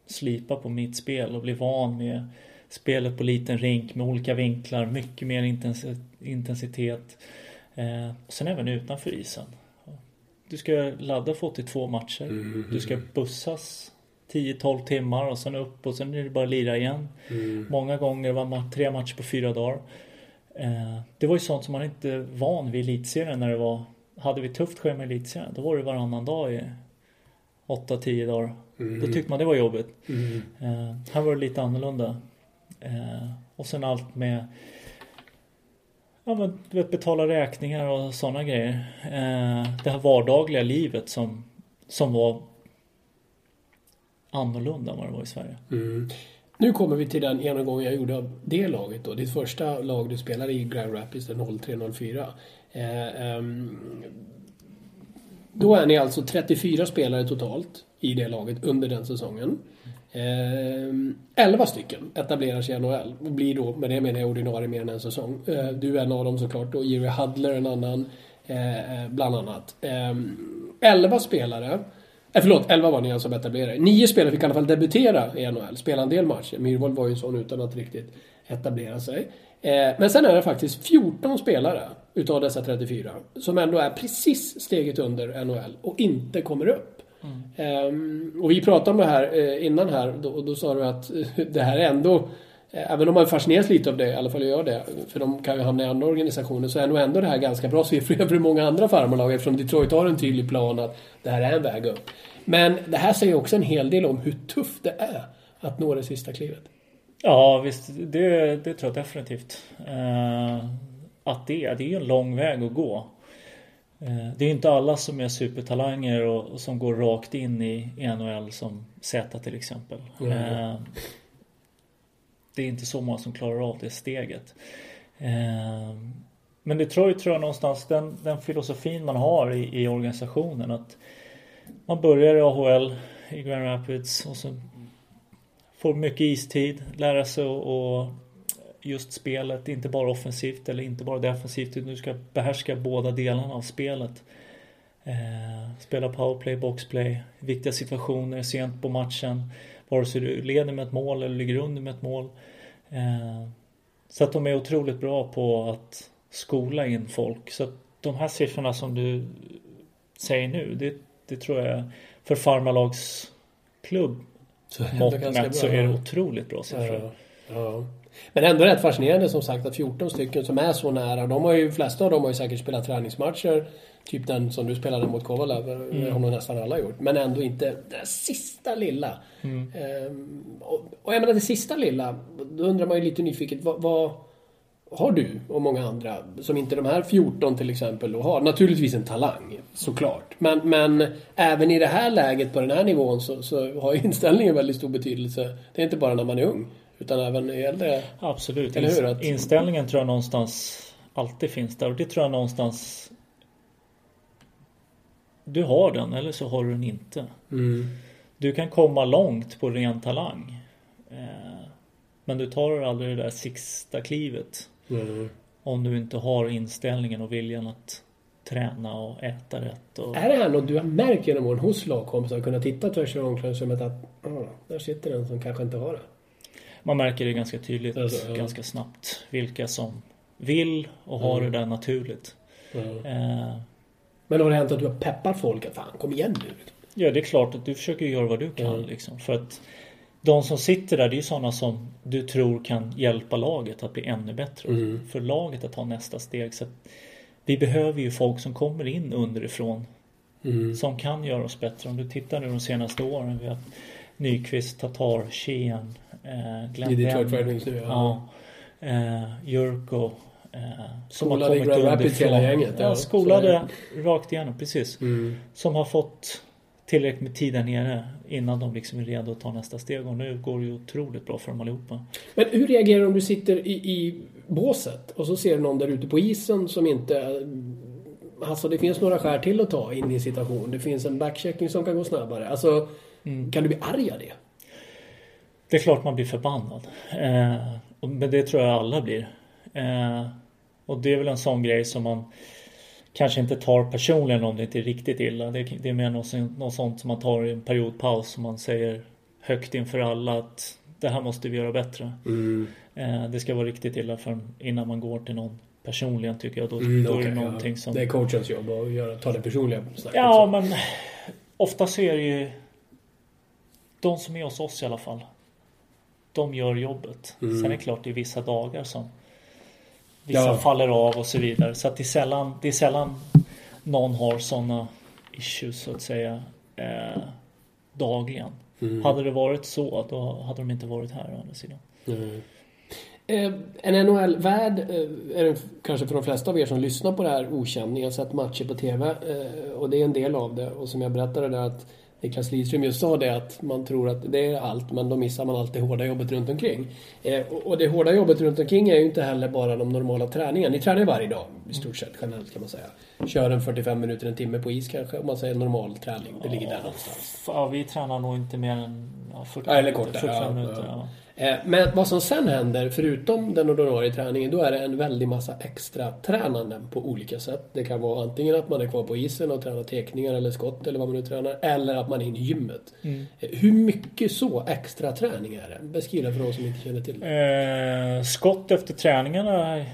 slipa på mitt spel och bli van med spelet på liten rink med olika vinklar. Mycket mer intensi- intensitet. Eh, och sen även utanför isen. Du ska ladda för 82 matcher. Mm. Du ska bussas 10-12 timmar och sen upp och sen är det bara att lira igen. Mm. Många gånger var ma- tre matcher på fyra dagar. Eh, det var ju sånt som man inte van vid elitserien när det var hade vi tufft schema i elitserien då var det varannan dag i 8-10 dagar. Då tyckte man det var jobbigt. Mm. Eh, här var det lite annorlunda. Eh, och sen allt med Ja men du vet betala räkningar och sådana grejer. Eh, det här vardagliga livet som, som var annorlunda än vad det var i Sverige. Mm. Nu kommer vi till den genomgång jag gjorde av det laget då. Ditt första lag du spelade i Grand Rapids, det 03-04. Eh, ehm, då är ni alltså 34 spelare totalt i det laget under den säsongen. Eh, 11 stycken etablerar sig i NHL och blir då, med det menar jag ordinarie mer än en säsong. Eh, du är en av dem såklart och Jerry Hudler en annan, eh, eh, bland annat. Eh, 11 spelare Eh, förlåt, 11 var ni alltså som etablerade. Nio spelare fick i alla fall debutera i NHL, spela en del matcher. Myhrvold var ju en sån utan att riktigt etablera sig. Eh, men sen är det faktiskt 14 spelare utav dessa 34 som ändå är precis steget under NHL och inte kommer upp. Ehm, och vi pratade om det här eh, innan här och då, och då sa du att eh, det här är ändå eh, även om man fascineras lite av det, i alla fall jag det, för de kan ju hamna i andra organisationer, så är nog ändå det här ganska bra siffror för många andra farmarlag eftersom Detroit har en tydlig plan att det här är en väg upp. Men det här säger också en hel del om hur tufft det är att nå det sista klivet. Ja visst, det, det tror jag definitivt. Eh, att det. Det är en lång väg att gå. Eh, det är inte alla som är supertalanger och, som går rakt in i NHL som Z till exempel. Mm. Det är inte så många som klarar av det steget. Eh, men Detroit tror jag någonstans den, den filosofin man har i, i organisationen att man börjar i AHL i Grand Rapids och så får mycket istid, lära sig och just spelet, inte bara offensivt eller inte bara defensivt utan du ska behärska båda delarna av spelet. Eh, spela powerplay, boxplay, viktiga situationer sent på matchen. Vare sig du leder med ett mål eller ligger under med ett mål. Eh, så att de är otroligt bra på att skola in folk. Så att de här siffrorna som du säger nu, det, det tror jag för Farmalags klubb mått mätt så är det otroligt bra siffror. Ja, ja. Men ändå rätt fascinerande som sagt att 14 stycken som är så nära. De har ju, flesta av dem har ju säkert spelat träningsmatcher. Typ den som du spelade mot Kovalev. Mm. Det har nog nästan alla gjort. Men ändå inte det där sista lilla. Mm. Ehm, och, och jag menar det sista lilla. Då undrar man ju lite nyfiket. Vad, vad har du och många andra som inte de här 14 till exempel då har? Naturligtvis en talang såklart. Men, men även i det här läget på den här nivån så, så har inställningen väldigt stor betydelse. Det är inte bara när man är ung. Utan även i äldre... Absolut. Eller hur? Att... Inställningen tror jag någonstans alltid finns där. Och det tror jag någonstans... Du har den eller så har du den inte. Mm. Du kan komma långt på ren talang. Eh, men du tar aldrig det där sista klivet. Mm. Om du inte har inställningen och viljan att träna och äta rätt. Och... Är det här något du har märkt genom åren hos lagkompisar? Kunna titta tvärs över omklädningsrummet att ah, där sitter en som kanske inte har det? Man märker det ganska tydligt alltså, ganska snabbt. Vilka som vill och har mm. det där naturligt. Mm. Eh, Men har det hänt att du har peppat folk att fan kom igen nu? Ja det är klart att du försöker göra vad du kan mm. liksom. För att de som sitter där det är sådana som du tror kan hjälpa laget att bli ännu bättre. Mm. För laget att ta nästa steg. Så vi behöver ju folk som kommer in underifrån. Mm. Som kan göra oss bättre. Om du tittar nu de senaste åren. Vi har Nyqvist, Tatar, Sheehan, Eh, Glenn I Detroit Red Wings nu, ja. ja. Eh, Jurko. Eh, som har kommit Grand Rapids hela gänget. Ja, skolade rakt igenom, precis. Mm. Som har fått tillräckligt med tid där nere innan de liksom är redo att ta nästa steg. Och nu går det ju otroligt bra för dem allihopa. Men hur reagerar du om du sitter i, i båset och så ser du någon där ute på isen som inte... Alltså det finns några skär till att ta in i en situation. Det finns en backchecking som kan gå snabbare. Alltså, mm. kan du bli arg av det? Det är klart man blir förbannad. Eh, men det tror jag alla blir. Eh, och det är väl en sån grej som man kanske inte tar personligen om det inte är riktigt illa. Det, det är mer något, något sånt som man tar i en periodpaus som man säger högt inför alla att det här måste vi göra bättre. Mm. Eh, det ska vara riktigt illa för, innan man går till någon personligen tycker jag. Då, mm, då okay, är det någonting ja. som... Det är coachens jobb att göra, ta det personliga snacket. Ja, men ofta så är det ju de som är hos oss i alla fall de gör jobbet. Mm. Sen är det klart det är vissa dagar som vissa ja. faller av och så vidare. Så att det är sällan, det är sällan någon har sådana issues så att säga eh, dagligen. Mm. Hade det varit så då hade de inte varit här å andra sidan. Mm. Eh, en NHL-värld eh, är kanske för de flesta av er som lyssnar på det här okänd. Ni har sett matcher på TV eh, och det är en del av det. Och som jag berättade där att Niklas Lidström just sa det att man tror att det är allt men då missar man allt det hårda jobbet runt omkring. Eh, och det hårda jobbet runt omkring är ju inte heller bara de normala träningarna. Ni tränar ju varje dag i stort sett generellt kan man säga. Kör en 45 minuter, en timme på is kanske om man säger normal träning. Det ligger där någonstans. Ja, vi tränar nog inte mer än ja, 40 ja, eller kortare, 45 ja, minuter. Ja. Eh, men vad som sen händer, förutom den ordinarie träningen, då är det en väldig massa extra tränanden på olika sätt. Det kan vara antingen att man är kvar på isen och tränar tekningar eller skott eller vad man nu tränar, eller att man är inne i gymmet. Mm. Eh, hur mycket så extra träning är det? Beskriv det för de som inte känner till det. Eh, skott efter träningarna,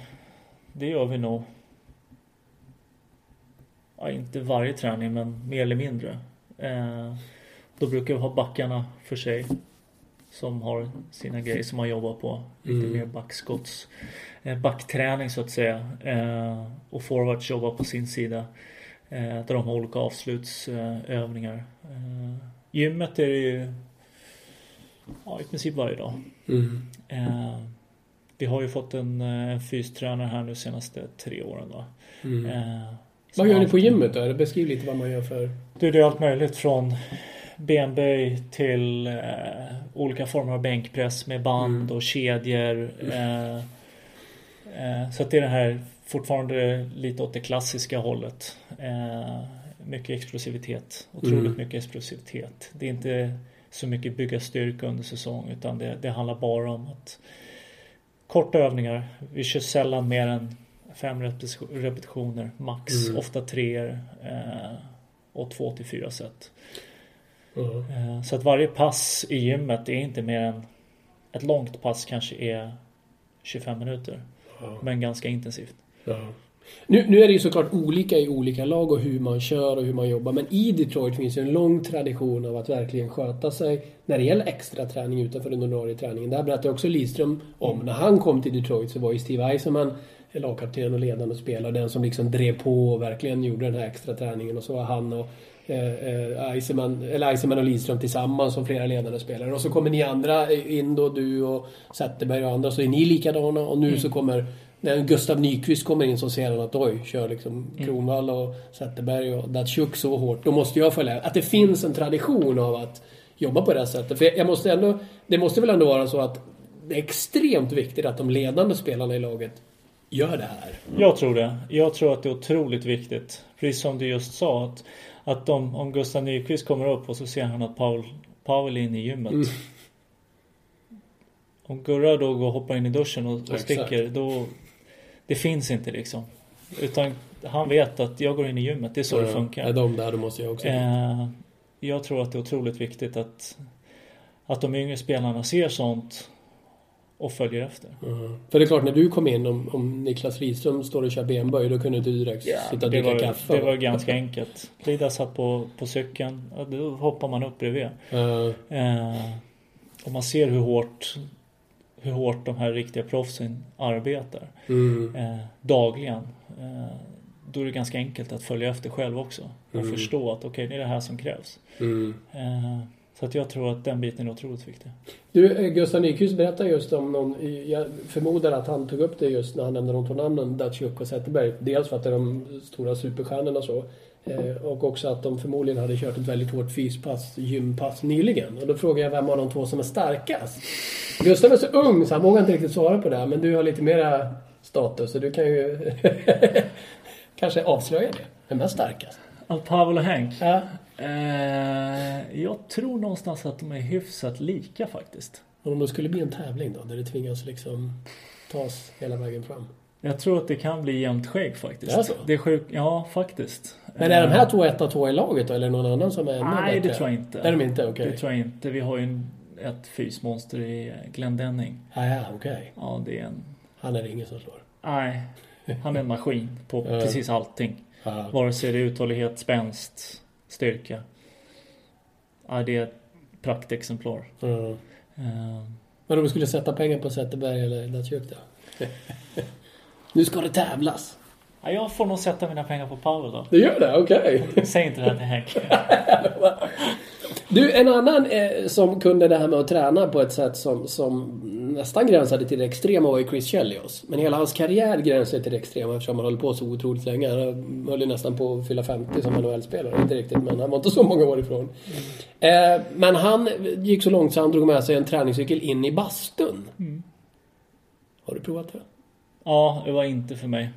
det gör vi nog. Ja, inte varje träning, men mer eller mindre. Eh, då brukar vi ha backarna för sig som har sina grejer som man jobbar på. Lite mer backskotts eh, backträning så att säga. Eh, och forwards jobbar på sin sida. Eh, där de har olika avslutsövningar. Gymmet är det ju ja, i princip varje dag. Mm. Vi har ju fått en, en fystränare här nu senaste tre åren då. Mm. Vad gör ni på gymmet då? Beskriv lite vad man gör för... Du, det är allt möjligt från benböj till eh, olika former av bänkpress med band Mm. och kedjor. Eh, eh, så att det är det här fortfarande lite åt det klassiska hållet. Eh, mycket explosivitet. Otroligt Mm. mycket explosivitet. Det är inte så mycket bygga styrka under säsong utan det, det handlar bara om att korta övningar. Vi kör sällan mer än fem repetition- repetitioner max. Mm. Ofta treor eh, och två till fyra set. Eh, Så att varje pass i gymmet är inte mer än ett långt pass kanske är 25 minuter. Ja. Men ganska intensivt. Ja. Nu, nu är det ju såklart olika i olika lag och hur man kör och hur man jobbar. Men i Detroit finns ju en lång tradition av att verkligen sköta sig när det gäller extra träning utanför den ordinarie träningen. Det här berättade också Lidström om. När han kom till Detroit så var ju Steve Eisenman lagkapten och ledande spelare. Den som liksom drev på och verkligen gjorde den här extra träningen. Och så var han och eh, eh, eller Eisenman och Lidström tillsammans som flera ledande spelare. Och så kommer ni andra in då, du och Zetterberg och andra, så är ni likadana. Och nu så kommer när Gustav Nyqvist kommer in så ser han att oj, kör liksom Kronwall och Zetterberg och Datsjuk så hårt. Då måste jag följa. Att det finns en tradition av att jobba på det här sättet. För jag måste ändå, det måste väl ändå vara så att det är extremt viktigt att de ledande spelarna i laget gör det här. Jag tror det. Jag tror att det är otroligt viktigt. Precis som du just sa. Att, att om, om Gustav Nyqvist kommer upp och så ser han att Paul, Paul är inne i gymmet. Mm. Om Gurra då går och hoppar in i duschen och, och sticker. Då, det finns inte liksom. Utan han vet att jag går in i gymmet. Det är så det Är funkar. de där, då måste jag också. Eh, jag tror att det är otroligt viktigt att, att de yngre spelarna ser sånt och följer efter. Mm. För det är klart, när du kom in, om, om Niklas Lidström står och kör benböj, då kunde du direkt sitta och dricka var, kaffe. det var ganska enkelt. Lida satt på, på cykeln. Ja, då hoppar man upp bredvid. Eh, Eh, och man ser hur hårt, hur hårt de här riktiga proffsen arbetar. mm. Eh, dagligen. Eh, då är det ganska enkelt att följa efter själv också. Och Mm. förstå att okej, det är det här som krävs. Så att jag tror att den biten är otroligt viktig. Du, eh, Gustav Nyqvist berättade just om någon, jag förmodar att han tog upp det just när han nämnde de två namnen, Datsjuk och Zetterberg. Dels för att det är de stora superstjärnorna så. eh, Och också att de förmodligen hade kört ett väldigt hårt fyspass, gympass nyligen. Och då frågar jag vem av de två som är starkast? Gustav är så ung så han vågar inte riktigt svara på det. Men du har lite mera status så du kan ju kanske avslöja det. Vem är starkast? Av Pavel och Henk? Ja. Eh, jag tror någonstans att de är hyfsat lika faktiskt. Om det skulle bli en tävling då, där det tvingas liksom tas hela vägen fram. Jag tror att det kan bli jämnt skägg faktiskt. Det är så? Det är sjukt. Ja, faktiskt. Men är de här två etta två i laget då, eller någon annan som är ännu Nej, bättre? det tror jag inte. Är de inte? Okej. Det tror jag inte. Vi har ju en, ett fysmonster i Glenn Denning. Ah, ja, okej. Ja, det är en... Han är det ingen som slår. Nej, han är en maskin på precis allting. Ah. Vare sig det är uthållighet, spänst, styrka. Ja, det är ett praktexemplar. Mm. Eh, Men om du skulle sätta pengar på Zetterberg eller Datsjuk då? nu ska det tävlas. ja, jag får nog sätta mina pengar på Pavel då. Du gör det? Okej. Säg inte det här till Henk. Du, en annan eh, som kunde det här med att träna på ett sätt som, som nästan gränsade till det extrema var ju Chris Chelios. Men hela hans karriär gränsade till det extrema eftersom han höll på så otroligt länge. Han höll ju nästan på att fylla 50 som NHL-spelare. Inte riktigt, men han var inte så många år ifrån. Eh, men han gick så långt så han drog med sig en träningscykel in i bastun. Har du provat det? Ja, det var inte för mig.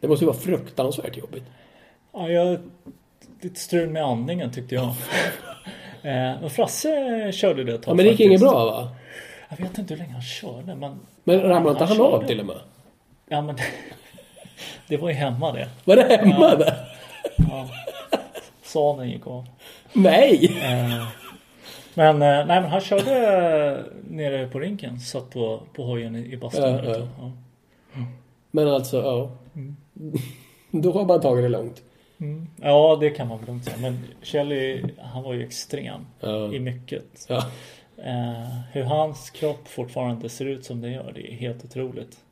Det måste ju vara fruktansvärt jobbigt. Ja, jag... Lite strul med andningen tyckte jag. Eh, Men Frasse körde det ett tag Ja, men det gick faktiskt. inget bra va? Jag vet inte hur länge han körde men... Men ramlade inte Han han av till och med? Ja men... Det var ju hemma det. Var det hemma där? Ja. Sanen gick av. Nej! Eh, Men, eh, nej, men han körde nere på rinken. Satt på, på hojen i, bastun. Ja, ja. Ja. Men alltså, ja. Då har man tagit det långt. Mm. ja, det kan man lugnt säga. Men Kelly, han var ju extrem Ja. i mycket. Eh, hur hans kropp fortfarande ser ut som det gör, det är helt otroligt.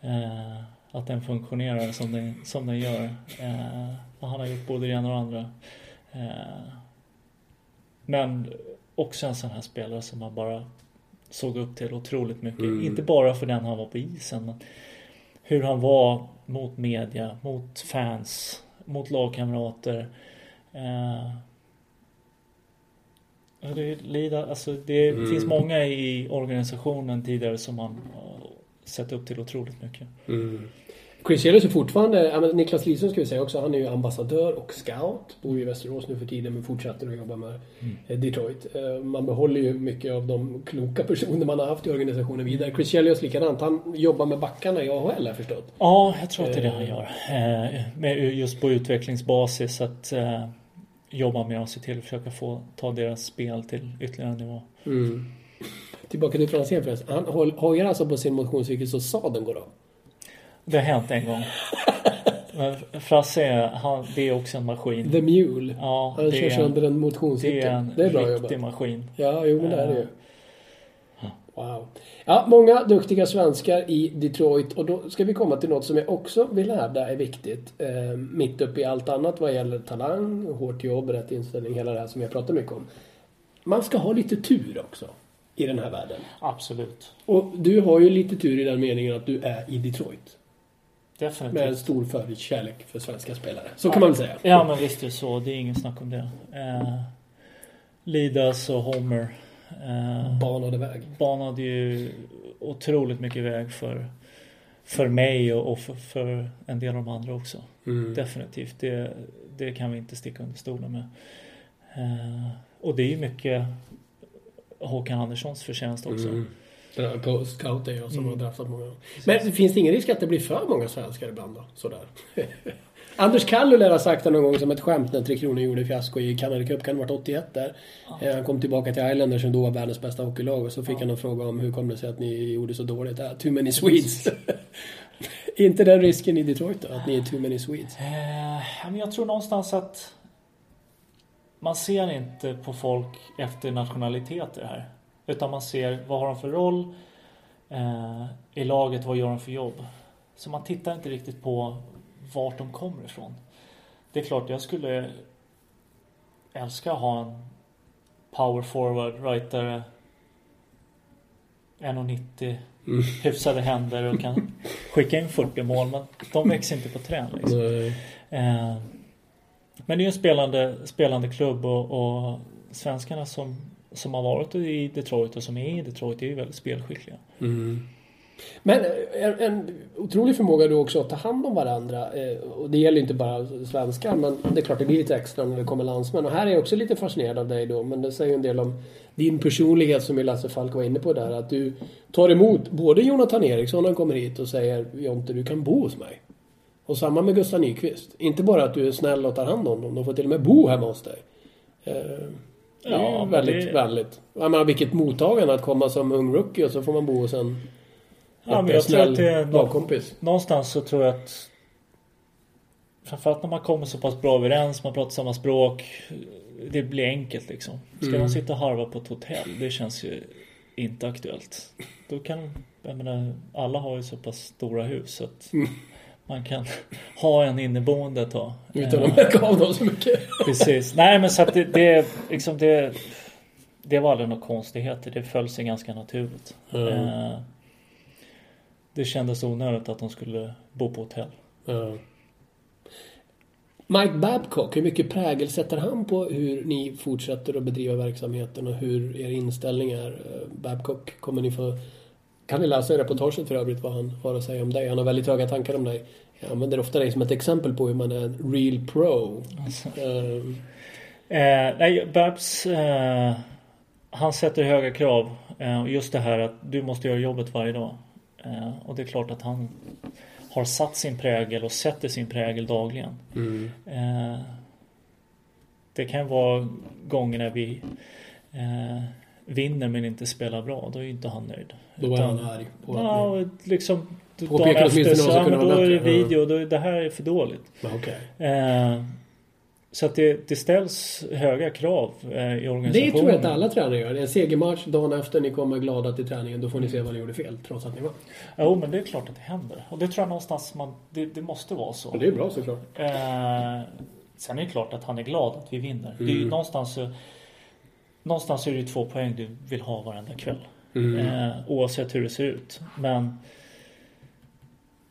Eh, att den funktionerar som den, som den gör. Eh, han har gjort både det ena och det andra. Eh, men också en sån här spelare som man bara såg upp till otroligt mycket. Mm. Inte bara för den han var på isen. Men hur han var mot media, mot fans, mot lagkamrater. Eh, ja, det, lida, alltså det Mm. finns många i organisationen tidigare som man har sett upp till otroligt mycket. Mm. Chris Chelios är fortfarande, Niklas Lidström ska vi säga också, han är ju ambassadör och scout. Bor ju i Västerås nu för tiden men fortsätter att jobba med eh, Detroit. Eh, Man behåller ju mycket av de kloka personer man har haft i organisationen vidare. Chris Chelios likadant, han jobbar med backarna i AHL har jag förstått. Ja, jag tror att det är det han gör. Eh, med, just på utvecklingsbasis att eh, jobba med och se till att försöka få ta deras spel till ytterligare en nivå. Mm. Tillbaka till Franzén förresten. Han hoj- hojar alltså på sin motionscykel så sadeln går av. Det har hänt en gång. Men Frasse, han, det är också en maskin. The Mule. Ja, Han det kör är, sönder en det motionscykel. är en Det är bra riktig jobbat. maskin. Ja, jo men det är det ju. Wow. Ja, många duktiga svenskar i Detroit och då ska vi komma till något som jag också vill hävda är viktigt. Eh, mitt uppe i allt annat vad gäller talang, hårt jobb, rätt inställning, hela det här som jag pratar mycket om. Man ska ha lite tur också i den här världen. Absolut. Och du har ju lite tur i den meningen att du är i Detroit. Definitivt. Med en stor förkärlek för svenska spelare. Så kan man väl säga. Ja men visst är det så. Det är ingen snack om det. Eh, Lidas och Homer eh, Banade väg. banade ju otroligt mycket väg för, för mig och, och för, för en del av de andra också. Mm. Definitivt. Det, det kan vi inte sticka under stolen med. Eh, och det är ju mycket Håkan Anderssons förtjänst också. Mm. Den här på scout är jag som Mm. har draftat många. Men finns det ingen risk att det blir för många svenskar ibland då? Sådär. Anders Kallu lär ha sagt det någon gång som ett skämt när Tre Kronor gjorde fiasko i Canada Cup, kan det varit 81 där. Eh, Han kom tillbaka till Islanders som då var världens bästa hockeylag och så fick han en fråga om hur kom det sig att ni gjorde så dåligt? Ah, too many Swedes. Inte den risken i Detroit då? Att ni är too many Swedes? Eh, ja, men jag tror någonstans att man ser inte på folk efter nationaliteter här. Utan man ser vad har de för roll eh, i laget, vad gör de för jobb. Så man tittar inte riktigt på vart de kommer ifrån. Det är klart, jag skulle älska att ha en power forward, rightare 1,90 Mm. hyfsade händer och kan skicka in 40 mål. Men de växer inte på trän liksom. Eh, men det är ju en spelande, spelande klubb och, och svenskarna som, som har varit i Detroit och som är i Detroit är ju väldigt spelskickliga. Mm. Men eh, en, en otrolig förmåga då också att ta hand om varandra. Eh, Och det gäller inte bara svenskar men det är klart det blir lite extra när det kommer landsmän. Och här är jag också lite fascinerad av dig då. Men det säger en del om din personlighet som ju Lasse Falk var inne på där. Att du tar emot både Jonathan Eriksson när han kommer hit och säger Jonte du kan bo hos mig. Och samma med Gustav Nyqvist. Inte bara att du är snäll och tar hand om dem. De får till och med bo hemma hos dig. Eh, Det är Ja, väldigt det- vänligt. Jag menar vilket mottagande att komma som ung rookie och så får man bo hos en Ja, men en jag tror att det är lagkompis. Någonstans så tror jag att Framförallt när man kommer så pass bra överens, man pratar samma språk. Det blir enkelt liksom. Ska Mm. de sitta och harva på ett hotell? Det känns ju inte aktuellt. Då kan, jag menar, alla har ju så pass stora hus så att Mm. man kan ha en inneboende ett tag. Utan Eh, att märka av dem så mycket. Precis. Nej men så att det, det liksom det Det var aldrig några konstigheter. Det föll sig ganska naturligt. Mm. Det kändes onödigt att de skulle bo på hotell. Ja. Mike Babcock, hur mycket prägel sätter han på hur ni fortsätter att bedriva verksamheten och hur er inställning är? Eh, Babcock kommer ni få... Kan ni läsa i reportaget för övrigt vad han har att säga om dig? Han har väldigt höga tankar om dig. Jag använder ofta dig som ett exempel på hur man är en real pro. Eh, Eh, nej, Babs eh, Han sätter höga krav. Eh, just det här att du måste göra jobbet varje dag. Eh, och det är klart att han har satt sin prägel och sätter sin prägel dagligen. mm. Eh, det kan vara gånger när vi eh, vinner men inte spelar bra. Då är ju inte han nöjd. Då är Utan- han arg på. Ja, liksom dagen efter så men då är det video. Då är, det här är för dåligt. Okej. Eh, så att det, det ställs höga krav eh, i organisationen. Det tror jag att alla tränare gör. En segermatch, dagen efter ni kommer glada till träningen, då får ni se vad ni gjorde fel, trots att ni vann. Jo, men det är klart att det händer. Och det tror jag någonstans man, det, det måste vara så. Och det är bra såklart. Eh, sen är det klart att han är glad att vi vinner. Mm. Det är ju någonstans, så- någonstans är det ju två poäng du vill ha varenda kväll. Mm. Eh, oavsett hur det ser ut. Men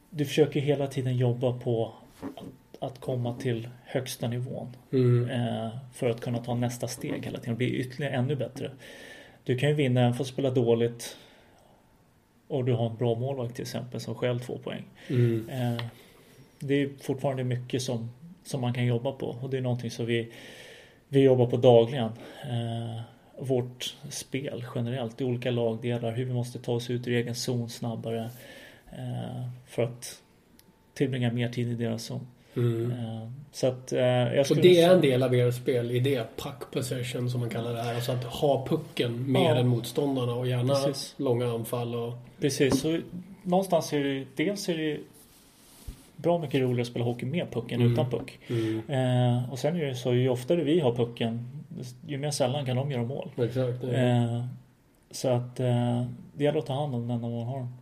du försöker hela tiden jobba på att, komma till högsta nivån. Mm. Eh, för att kunna ta nästa steg hela tiden och bli ytterligare ännu bättre. Du kan ju vinna även fast spela dåligt och du har en bra målvakt till exempel som själv två poäng. Mm. Eh, det är fortfarande mycket som, som man kan jobba på och det är någonting som vi, vi jobbar på dagligen. Eh, vårt spel generellt i olika lagdelar, hur vi måste ta oss ut ur egen zon snabbare för att tillbringa mer tid i deras zon. Mm. Eh, så att eh, jag skulle det är en del av er spelidé, puck possession som man kallar det här. Alltså att ha pucken mer Ja. än motståndarna och gärna Precis. långa anfall och... Precis, så någonstans är det dels är det bra mycket roligare att spela hockey med pucken Mm. utan puck. Mm. Eh, och sen är det så ju oftare vi har pucken ju mer sällan kan de göra mål. Exakt. Eh, så att eh, det gäller att ta hand om den när man har den.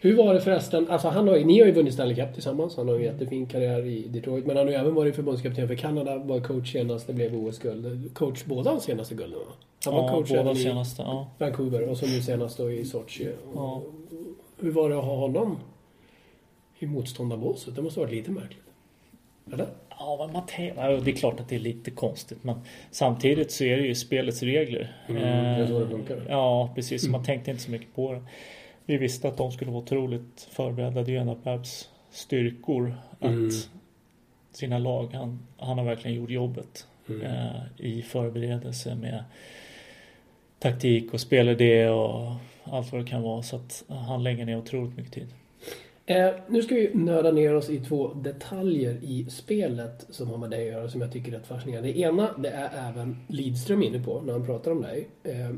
Hur var det förresten? Alltså han har, ju- ni har ju vunnit Stanley Cup tillsammans. Han har en jättefin karriär i Detroit. Men han har ju även varit förbundskapten för Kanada. Var coach senast det blev OS-guld. Coach båda de senaste gulden va? Han var Ja, coach båda i senaste. Ja. Vancouver och så nu senast då i Sochi. Ja. Hur var det att ha honom i motståndarbåset? Det måste ha varit lite märkligt. Eller? Ja, men ja, det är klart att det är lite konstigt men samtidigt så är det ju spelets regler. Mm, det är så det funkar. Ja, precis. Man tänkte inte så mycket på det. Vi visste att de skulle vara otroligt förberedda. Det är en av Babs styrkor att Mm. sina lag, han, han har verkligen gjort jobbet Mm. eh, i förberedelse med taktik och spelidé och allt vad det kan vara. Så att han lägger ner otroligt mycket tid. Eh, nu ska vi nörda ner oss i två detaljer i spelet som har med dig att göra som jag tycker är rätt fascinerande. Det ena, det är även Lidström inne på när han pratar om dig. Eh,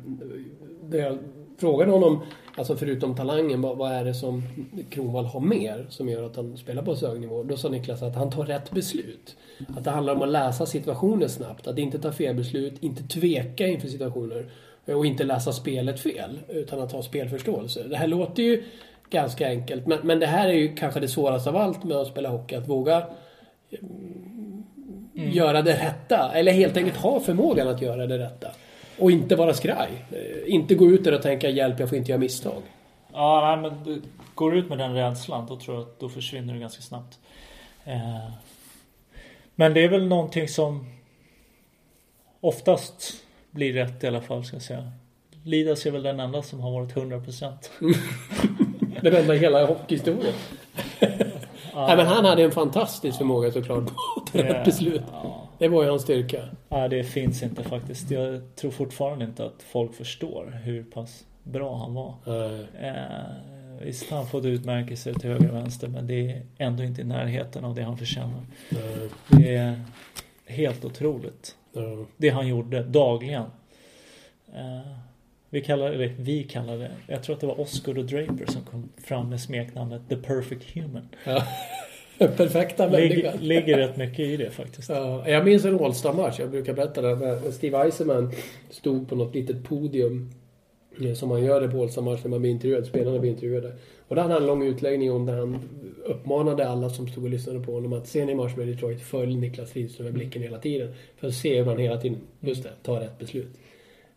jag frågade honom, alltså förutom talangen, vad, vad är det som Kronwall har mer som gör att han spelar på så hög nivå? Då sa Niklas att han tar rätt beslut. Att det handlar om att läsa situationer snabbt, att inte ta fel beslut, inte tveka inför situationer och inte läsa spelet fel, utan att ha spelförståelse. Det här låter ju ganska enkelt, men, men det här är ju kanske det svåraste av allt med att spela hockey, att våga mm, göra det rätta, eller helt enkelt ha förmågan att göra det rätta. Och inte vara skraj. Eh, Inte gå ut där och tänka hjälp, jag får inte göra misstag. Ja, nej, men du, går ut med den rädslan då tror jag att då försvinner du ganska snabbt. Eh, men det är väl någonting som oftast blir rätt i alla fall ska jag säga. Lidas är väl den enda som har varit 100%. Det vända hela hockeyhistorien. Nej, men han hade en fantastisk förmåga såklart på att ta rätt beslut. Ja, Det var ju hans styrka. ja, det finns inte faktiskt. Jag tror fortfarande inte att folk förstår hur pass bra han var. Eh, Eh, visst, han fått utmärkelser till höger och vänster men det är ändå inte i närheten av det han förtjänar. eh, Det är helt otroligt. eh. Det han gjorde dagligen. Eh, vi kallar det, vi kallar det, jag tror att det var Oscar och Draper som kom fram med smeknamnet The Perfect Human. Ja. Perfekta Ligger, människa. ligger rätt mycket i det faktiskt. Ja, jag minns en All-Star-match, jag brukar berätta det. när Steve Eisenman stod på något litet podium. eh, Som man gör det på All-Star-match när man blir intervjuad, spelarna blir intervjuade. Och då hade han en lång utläggning om där han uppmanade alla som stod och lyssnade på honom att ser ni match med Detroit, följ Niklas Lidström med blicken hela tiden. För att se hur han hela tiden, just det, tar rätt beslut.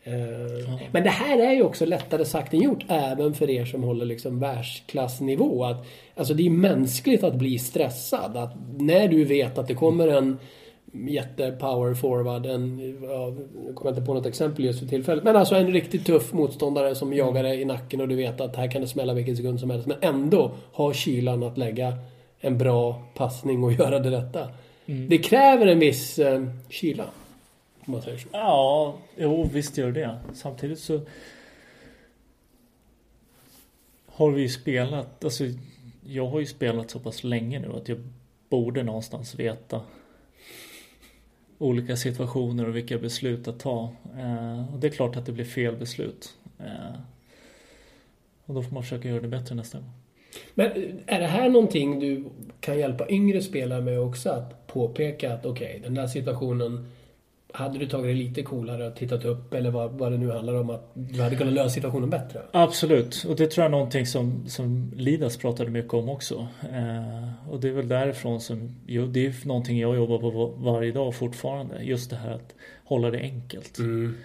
Eh, Men det här är ju också lättare sagt än gjort, även för er som håller liksom världsklassnivå. Att, alltså det är mänskligt att bli stressad. Att när du vet att det kommer en jätte-power forward, en, ja, jag kommer inte på något exempel just för tillfället, men alltså en riktigt tuff motståndare som jagar dig i nacken och du vet att här kan det smälla vilken sekund som helst. Men ändå ha kylan att lägga en bra passning och göra det rätta. Det kräver en viss eh, kyla. Om man säger så. Ja, jo visst gör det. Samtidigt så har vi ju spelat, alltså jag har ju spelat så pass länge nu att jag borde någonstans veta olika situationer och vilka beslut att ta. Eh, och det är klart att det blir fel beslut. Eh, och då får man försöka göra det bättre nästa gång. Men är det här någonting du kan hjälpa yngre spelare med också? Att påpeka att okej, okay, den där situationen hade du tagit det lite coolare och tittat upp eller vad, vad det nu handlar om att du hade kunnat lösa situationen bättre? Absolut, och det tror jag är någonting som, som Lidas pratade mycket om också. Eh, och det är väl därifrån som, jo, det är någonting jag jobbar på varje dag fortfarande. Just det här att hålla det enkelt. Mm.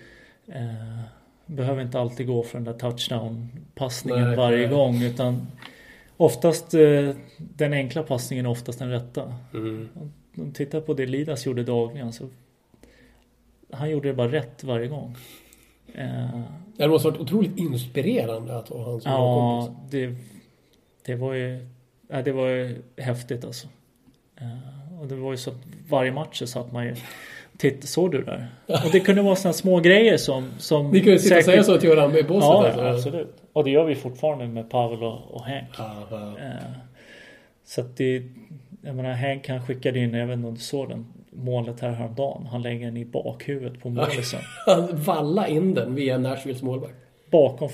Eh, behöver inte alltid gå för den där touchdown-passningen varje nej. gång utan oftast eh, den enkla passningen är oftast den rätta. Mm. Om tittar på det Lidas gjorde dagligen så han gjorde det bara rätt varje gång. Eh, det måste varit otroligt inspirerande att ha han som Ja, det, det var ju ja, det var ju häftigt alltså. Eh, och det var ju så att varje match så satt man ju Titt, såg du där? Och det kunde vara sådana små grejer som... som Ni kunde sitta och säga så till varandra i båset? Ja, alltså. absolut. Och det gör vi fortfarande med Pavel och, och Henk. Ja, ja. Eh, så att det... Jag menar, Henk han skickade in, jag vet inte om du såg den, målet här häromdagen. Han lägger den i bakhuvudet på målisen. han vallar in den via Nashvilles målvakt. Bakom,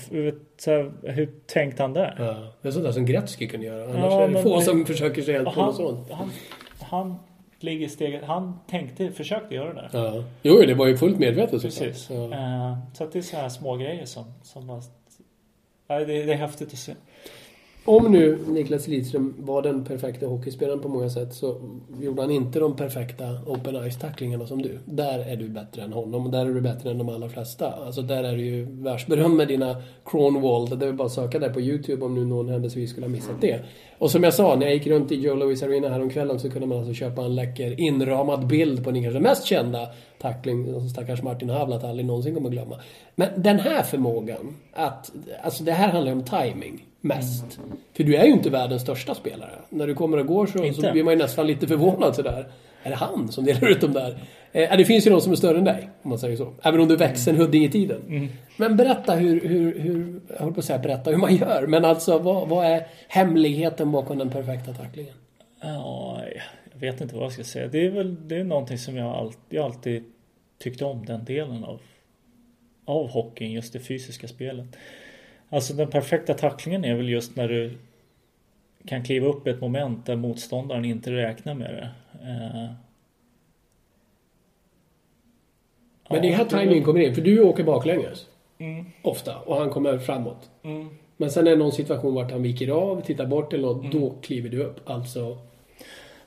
hur tänkte han där? Ja, det är sånt där som Gretzky kunde göra. Annars ja, är det få som försöker sig helt på något sånt. Han, han ligger steget. Han tänkte, försökte göra det. Ja. Jo, det var ju fullt medvetet Precis. Ja. Uh, så att det är så här små grejer som, som bara, det, det är häftigt att se. Om nu Niklas Lidström var den perfekta hockeyspelaren på många sätt så gjorde han inte de perfekta open ice-tacklingarna som du. Där är du bättre än honom och där är du bättre än de allra flesta. Alltså där är du ju världsberömd med dina Cronwall. Det är bara att söka där på YouTube om nu någon händelsevis skulle ha missat det. Och som jag sa, när jag gick runt i Joe Louis Arena häromkvällen så kunde man alltså köpa en läcker inramad bild på den kanske mest kända tackling som stackars Martin Havlat aldrig någonsin kommer glömma. Men den här förmågan att, alltså det här handlar ju om timing mest. Mm. För du är ju inte världens största spelare. När du kommer och går så, så blir man ju nästan lite förvånad sådär. Är det han som delar ut dem där? Eh, det finns ju någon som är större än dig, om man säger så. Även om du växer en Huddinge-tiden. Mm. Men berätta hur, hur, hur, jag håller på att säga berätta hur man gör. Men alltså, vad, vad är hemligheten bakom den perfekta tacklingen? Ja, jag vet inte vad jag ska säga. Det är väl det är någonting som jag alltid, jag alltid tyckte om den delen av, av hockeyn, just det fysiska spelet. Alltså den perfekta tacklingen är väl just när du kan kliva upp ett moment där motståndaren inte räknar med det. Eh, Men det är här timingen kommer in, för du åker baklänges. Mm. Ofta, och han kommer framåt. Mm. Men sen är det någon situation vart han viker av, tittar bort eller något, mm. då kliver du upp. Alltså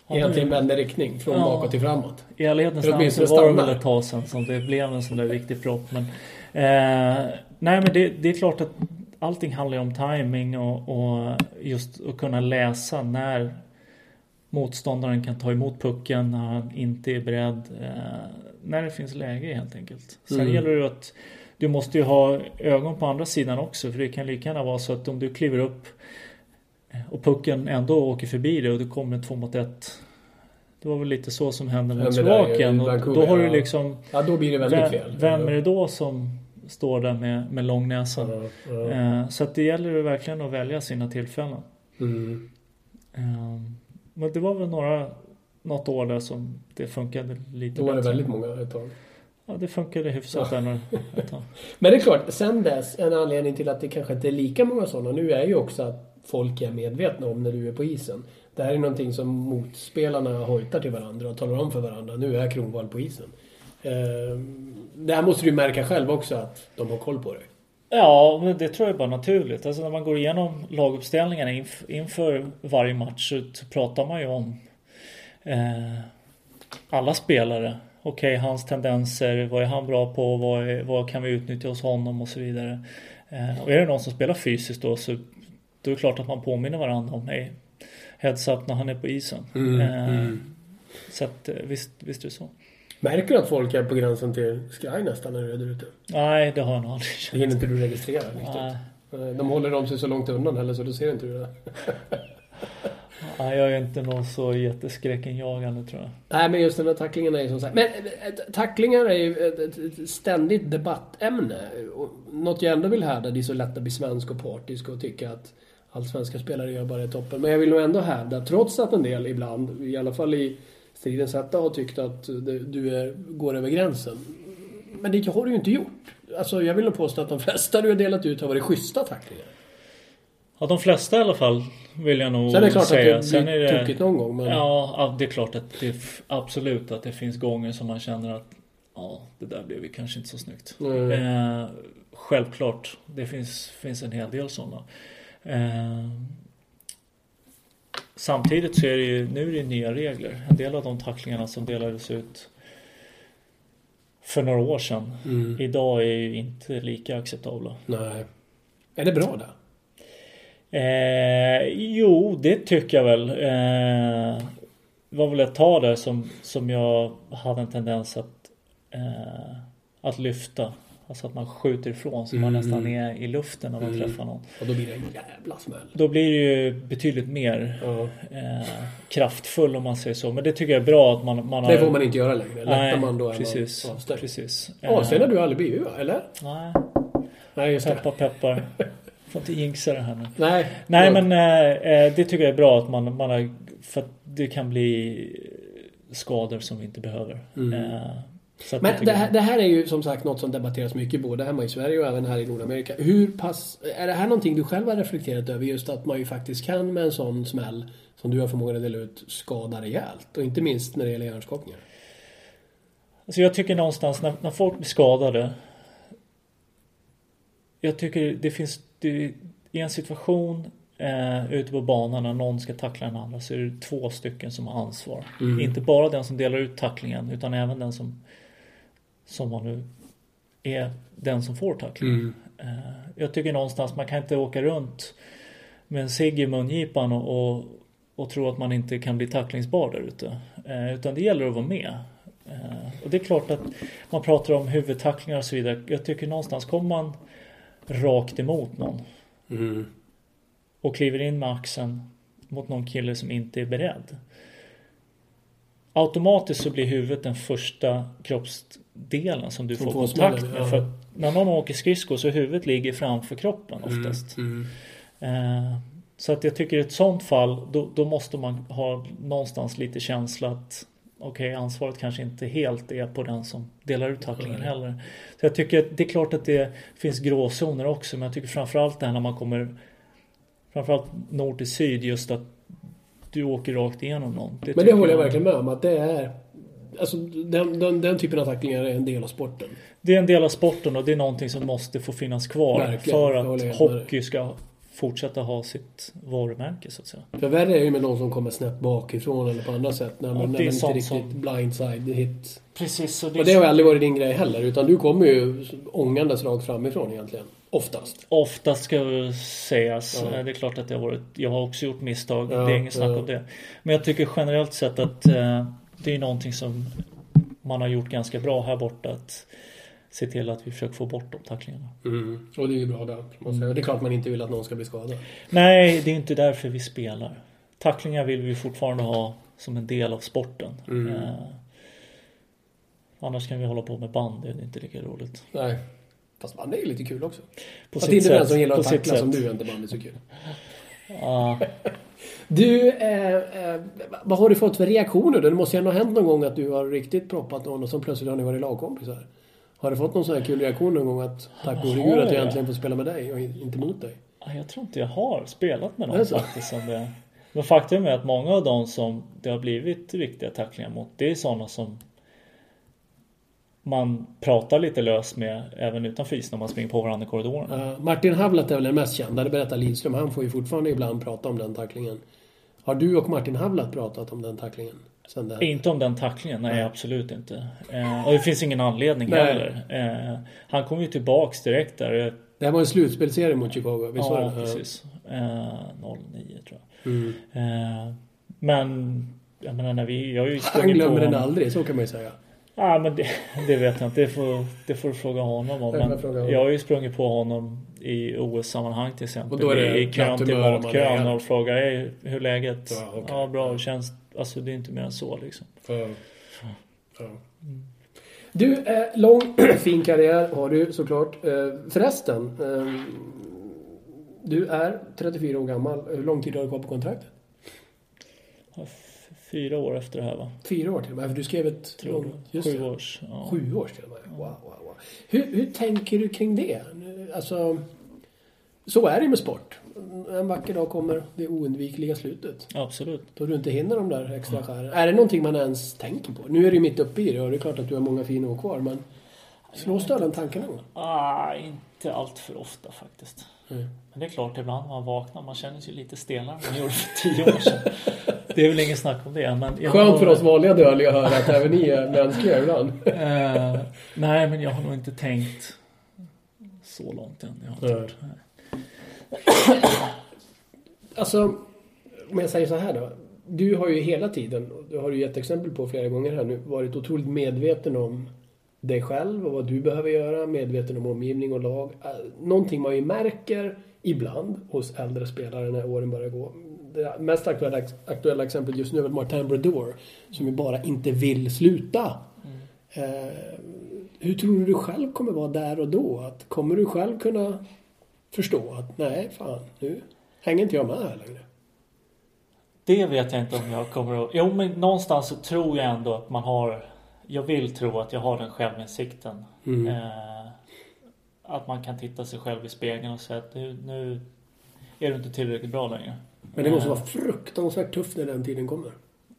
egentligen vänder riktning från ja, bakåt till framåt. I ärlighetens namn så var det väl ett tag sedan som det blev en sån där riktig propp. Men, eh, nej men det, det, är klart att allting handlar ju om timing och, och, just att kunna läsa när motståndaren kan ta emot pucken när han inte är beredd. Eh, när det finns läge helt enkelt. Sen mm. gäller det att du måste ju ha ögon på andra sidan också för det kan lika gärna vara så att om du kliver upp och pucken ändå åker förbi dig och det kommer en två mot ett. Det var väl lite så som hände mot Slovakien. Då har du liksom... Ja, då blir det väldigt fel. Vem är det då som står där med, med lång näsa? Ja, ja. Eh, så att det gäller ju verkligen att välja sina tillfällen. Mm. Eh, men det var väl några, något år där som det funkade lite Då var det väldigt många ett tag. Ja, det funkade hyfsat ja. ett tag. Men det är klart, sen dess, en anledning till att det kanske inte är lika många sådana nu är ju också att folk är medvetna om när du är på isen. Det här är någonting som motspelarna hojtar till varandra och talar om för varandra. Nu är Kronwall på isen. Eh, det här måste du märka själv också att de har koll på dig. Ja, men det tror jag är bara naturligt. Alltså när man går igenom laguppställningarna inf inför varje match så pratar man ju om eh, alla spelare. Okej, okay, hans tendenser, vad är han bra på, vad, är, vad kan vi utnyttja hos honom och så vidare. Eh, och är det någon som spelar fysiskt då så då är det klart att man påminner varandra om hey, heads up när han är på isen. Mm, eh, mm. Så att eh, visst, visst är det så. Märker du att folk är på gränsen till skraj nästan när du är där ute? Nej, det har jag nog aldrig känt. Det hinner inte du registrera riktigt. Nej. De håller om sig så långt undan heller så du ser inte det. Ja, jag är inte någon så jätteskräckenjagande tror jag. Nej, men just den där tacklingen är ju som sagt... Men eh, eh, tacklingar är ju ett ständigt debattämne. Något jag ändå vill hävda, det är så lätt att bli svensk och partisk och tycka att allsvenska spelare gör bara i toppen. Men jag vill nog ändå hävda, trots att en del ibland, i alla fall i stridens hetta, har tyckt att du är, går över gränsen. Men det har du ju inte gjort. Alltså jag vill nog påstå att de flesta du har delat ut har varit schyssta tacklingar. Ja, de flesta i alla fall vill jag nog Sen är det klart säga. att det Sen blir är det, tokigt någon gång. Men... Ja, ja, det är klart att det absolut att det finns gånger som man känner att ja, det där blev ju kanske inte så snyggt. Mm. Eh, självklart, det finns, finns en hel del sådana. Eh, samtidigt så är det ju, nu är det nya regler. En del av de tacklingarna som delades ut för några år sedan. Mm. Idag är ju inte lika acceptabla. Nej. Är det bra det? Eh, jo, det tycker jag väl. Eh, det var väl ett tag där som, som jag hade en tendens att, eh, att lyfta. Alltså att man skjuter ifrån så man Mm. nästan är i luften när man Mm. träffar någon. Och då blir det en jävla smäll. Då blir det ju betydligt mer Ja. eh, kraftfull om man säger så. Men det tycker jag är bra att man, man har... Det får man inte göra längre. Lättar Nej, man då är precis. man avstängd. precis. Avstängd har du aldrig blivit va? Eller? Nej, Nej, just peppar peppar. Får inte jinxa det här nu. Nej. Nej men eh, det tycker jag är bra att man, man har, för att det kan bli skador som vi inte behöver. Mm. Jag Men det här, det här är ju som sagt något som debatteras mycket både hemma i Sverige och även här i Nordamerika. Hur pass... Är det här någonting du själv har reflekterat över? Just att man ju faktiskt kan med en sån smäll som du har förmågan att dela ut skada rejält. Och inte minst när det gäller hjärnskakningar. Alltså jag tycker någonstans när, när folk blir skadade. Jag tycker det finns, det, i en situation eh, ute på banan när någon ska tackla den andra så är det två stycken som har ansvar. Mm. Inte bara den som delar ut tacklingen utan även den som, som man nu är den som får tacklingen. Eh, Jag tycker någonstans man kan inte åka runt med en cigg i mungipan och, och, och tro att man inte kan bli tacklingsbar där ute. Eh, Utan det gäller att vara med. Eh, Och det är klart att man pratar om huvudtacklingar och så vidare. Jag tycker någonstans kommer man rakt emot någon Mm. och kliver in med axeln mot någon kille som inte är beredd. Automatiskt så blir huvudet den första kroppsdelen som du Som får får kontakt med. ja. För när någon åker skridskor så huvudet ligger framför kroppen oftast. Mm. Eh, Så att jag tycker i ett sånt fall då, då måste man ha någonstans lite känsla att okej ansvaret kanske inte helt är på den som delar ut tacklingen heller. Så jag tycker att det är klart att det finns gråzoner också men jag tycker framförallt det här när man kommer framförallt nord till syd just att du åker rakt igenom någon. Men det håller jag verkligen med om att det är... Alltså den, den, den typen av tacklingar är en del av sporten. Det är en del av sporten och det är någonting som måste få finnas kvar Verkligen, för jag att hockey ska fortsätta ha sitt varumärke så att säga. För värre är ju med någon som kommer snett bakifrån eller på andra sätt. När man, det när är man inte riktigt som- blindside hit. Precis, och Och det har ju aldrig varit din grej heller. Utan du kommer ju ångandes rakt framifrån egentligen. Oftast. Oftast ska väl sägas. Ja. Det är klart att jag, varit, jag har också gjort misstag. Ja, det är inget snack ja. om det. Men jag tycker generellt sett att eh, det är någonting som man har gjort ganska bra här borta. Att se till att vi försöker få bort de tacklingarna. Mm. Och det är ju bra där. säga. Det är klart man inte vill att någon ska bli skadad. Nej, det är inte därför vi spelar. Tacklingar vill vi fortfarande ha som en del av sporten. Mm. Eh, annars kan vi hålla på med band. Det är inte lika roligt. Nej. Fast man är ju lite kul också. På Fast sitt inte den som gillar att tackla som du är inte bandy så kul. Ja. Du, eh, eh, vad har du fått för reaktioner då? Det måste ju ändå ha hänt någon gång att du har riktigt proppat någon och så plötsligt har ni varit lagkompisar. Har du fått någon sån här kul reaktion någon gång att tack gode Har gud att jag äntligen får spela med dig och in- inte mot dig? Ja, Jag tror inte jag har spelat med någon faktiskt som det. Men faktum är att många av dem som det har blivit riktiga tacklingar mot det är sådana som man pratar lite löst med även utanför isen när man springer på varandra i korridoren. Uh, Martin Havlat är väl den mest kända, det berättar Lidström. Han får ju fortfarande ibland prata om den tacklingen. Har du och Martin Havlat pratat om den tacklingen? Det? Inte om den tacklingen, nej Nej. absolut inte. Eh, och det finns ingen anledning Nej. heller. Eh, han kom ju tillbaks direkt där. Det här var en slutspelserie mot Chicago, visst var Ja, det? precis. Eh, 09 tror jag. Mm. Eh, men jag menar när vi, jag har ju Han glömmer den aldrig, så kan man ju säga. Ja men det, det vet jag inte. Det får, det får du fråga honom om. Men jag fråga honom. jag har ju sprungit på honom i OS-sammanhang till exempel. Och då är det I kön till matkön och frågar hur läget? Ja, okej. Ja bra, hur känns Alltså det är inte mer än så liksom. Ja. Ja. Du, eh, lång fin karriär har du såklart. Eh, förresten. Eh, du är 34 år gammal. Hur lång tid har du kvar på kontraktet? Fyra år efter det här va? Fyra år till och med. För du skrev ett... Tror långt- du? just Sju års. Ja. Sju år till och med. Wow, wow, wow. Hur, hur tänker du kring det? Alltså... så är det med sport. En vacker dag kommer det oundvikliga slutet. Absolut. Då du inte hinner de där extra skären. Är det någonting man ens tänker på? Nu är du ju mitt uppe i det och det är klart att du har många fina år kvar men slås du av den tanken någon? Ah, inte allt för ofta faktiskt. Mm. Men det är klart, ibland när man vaknar, man känner sig lite stelare än man gjorde för tio år sedan. Det är väl ingen snack om det. Men jag Skönt har- för oss vanliga dödliga att höra att även ni är mänskliga ibland. Eh, nej, men jag har nog inte tänkt så långt än. Jag har inte Nej. Alltså, om jag säger så här då. Du har ju hela tiden, och det har du gett exempel på flera gånger här nu, varit otroligt medveten om dig själv och vad du behöver göra, medveten om omgivning och lag. Eh, Någonting man ju märker ibland hos äldre spelare när åren börjar gå. Det mest aktuella, aktuella exemplet just nu är väl Martin Brodeur som ju bara inte vill sluta. Eh, hur tror du du själv kommer vara där och då? Att, kommer du själv kunna förstå att nej, fan, nu hänger inte jag med här längre? Det vet jag inte om jag kommer att... Jo, men någonstans så tror jag ändå att man har... Jag vill tro att jag har den självinsikten. Mm. Eh, att man kan titta sig själv i spegeln och säga att nu, nu är du inte tillräckligt bra längre. Men det måste Eh, vara fruktansvärt tufft när den tiden kommer.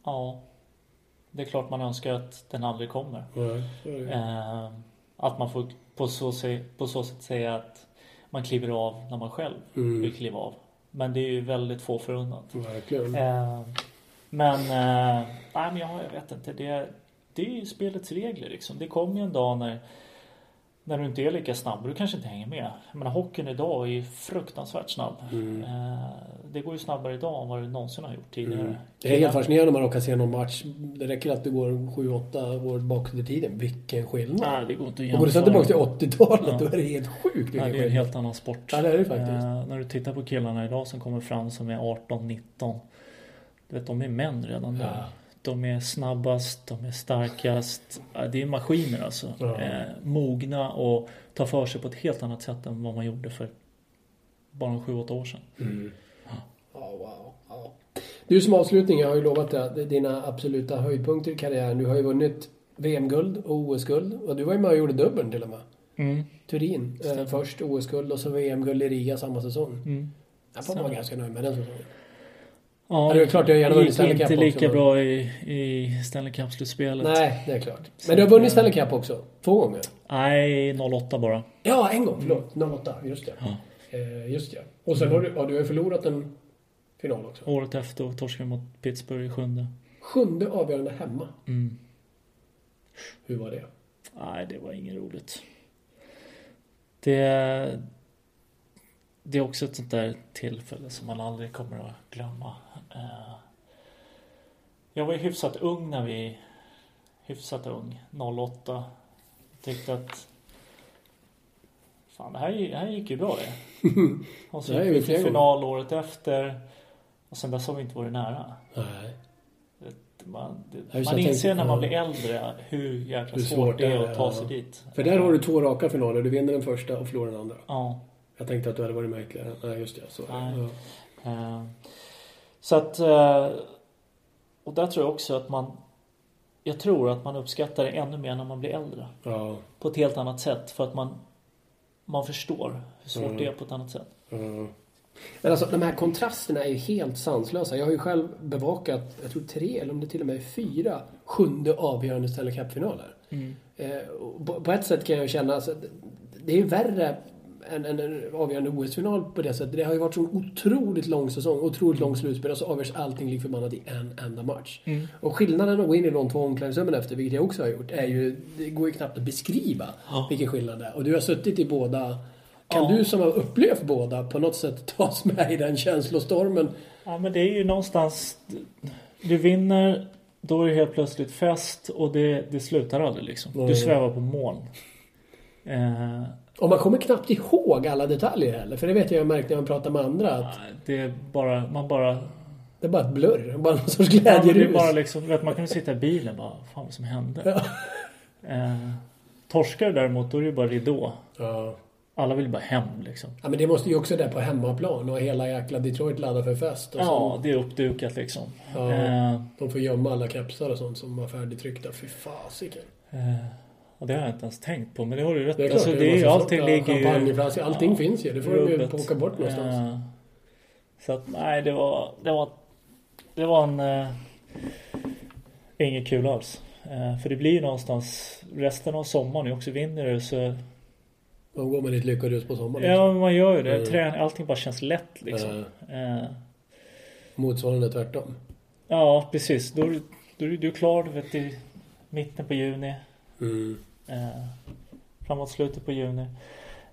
Ja. Det är klart man önskar att den aldrig kommer. Det. Eh, att man får på så, på så sätt säga att man kliver av när man själv Mm. vill kliva av. Men det är ju väldigt få förunnat. Verkligen. Eh, men, eh, nej men jag, jag vet inte. Det, det är ju spelets regler liksom. Det kommer ju en dag när, när du inte är lika snabb. Du kanske inte hänger med. Menar hockeyn idag är ju fruktansvärt snabb. Mm. Eh, det går ju snabbare idag än vad det någonsin har gjort tidigare. Mm. Det är helt fascinerande när man råkar se någon match. Det räcker att det går 7-8 år bakåt i tiden. Vilken skillnad! Nej, det går inte att går du sen tillbaka till jämföra. 80-talet Ja. då är det helt sjukt Nej, det är en helt annan sport. Ja, det är det faktiskt. Eh, när du tittar på killarna idag som kommer fram som är 18-19. Du vet, de är män redan Ja. De är snabbast, de är starkast. Det är maskiner alltså. Ja. Eh, mogna och tar för sig på ett helt annat sätt än vad man gjorde för bara 7-8 år sedan. Mm. Ja, wow. Ja. Du som avslutning, jag har ju lovat dig dina absoluta höjdpunkter i karriären. Du har ju vunnit VM-guld och OS-guld. Och du var ju med och gjorde dubbeln till och med. Turin eh, först, OS-guld och så VM-guld i Riga samma säsong. Mm. Jag får vara ganska nöjd med den säsongen. Ja, Ja, det är klart, jag gärna vunnit Stanley inte Cup lika också, men- bra i, i Stanley Cup-slutspelet. Nej, det är klart. Men du har vunnit Stanley Cup också? Två gånger? Nej, 08 bara. Ja, en gång. Förlåt. 08. Just det. Ja. Eh, just det. Och sen har du, ja, du har förlorat en final också. Året efter och torskade mot Pittsburgh i sjunde. Sjunde avgörande hemma. Mm. Hur var det? Nej, det var inget roligt. Det, det är också ett sånt där tillfälle som man aldrig kommer att glömma. Eh, Jag var ju hyfsat ung när vi... Hyfsat ung, 08. Tyckte att... Fan, det här, det här gick ju bra det. Och så gick vi till final året efter. Och sen dess har vi inte varit nära. Nej. Man, Ja, det, man inser när man ja. blir äldre hur jäkla Hur svårt, det är att ta ja. sig dit. För där har du två raka finaler. Du vinner den första och förlorar den andra. Ja. Jag tänkte att du hade varit med ytterligare. Nej, just det. Så. Ja. Eh, Så att... eh, Och där tror jag också att man... Jag tror att man uppskattar det ännu mer när man blir äldre. Ja. På ett helt annat sätt. För att man... Man förstår hur svårt Mm. det är på ett annat sätt. Ja. Men alltså de här kontrasterna är ju helt sanslösa. Jag har ju själv bevakat, jag tror tre eller om det till och med är fyra sjunde avgörande Stanley Cup-finaler. Eh, och på, på ett sätt kan jag ju känna, alltså, det är ju värre än en avgörande OS-final på det sättet. Det har ju varit så otroligt lång säsong, otroligt lång slutspel och så avgörs allting lik förbannat i en enda match. Och skillnaden att gå in i de två omklädningsrummen efter, vilket jag också har gjort, är ju, det går ju knappt att beskriva Ja. vilken skillnad det är. Och du har suttit i båda kan Ja. du som har upplevt båda på något sätt tas med i den känslostormen? Ja men det är ju någonstans... Du vinner, då är det helt plötsligt fest och det, det slutar aldrig liksom. Nej. Du svävar på moln. Eh, Och man kommer knappt ihåg alla detaljer heller. För det vet jag jag märkt när man pratar med andra. Att det är bara... Man bara... det är bara ett blurr. Bara någon sorts Ja, men det är glädjerus. bara liksom, vet, man kunde sitta i bilen bara, fan vad som hände. Eh, torskar däremot, då är det ju bara ridå. ja. Alla vill bara hem liksom. ja, men det måste ju också där på hemmaplan. Och hela jäkla Detroit laddar för fest. Och Ja, så, det är uppdukat liksom. Ja. Eh, De får gömma alla kepsar och sånt som var färdigtryckta. Fy fasiken. eh, Ja, det har jag inte ens tänkt på, men det har du rätt Det är klart, alltså, det är ju, allting ligger ju... champagneflaskor, allting finns ju. Det får de ju rubbet. åka bort någonstans. Eh, så att nej, det var... Det var, det var en... Eh, inget kul alls. Eh, för det blir ju någonstans... Resten av sommaren är också vinner det så... Då går man i ett lyckorus på sommaren. Ja, men man gör ju det. Mm. Träning, allting bara känns lätt liksom. Eh, Motsvarande tvärtom. ja, precis. Då, du- då är du klar, du vet, i mitten på juni. Mm. Eh, framåt slutet på juni.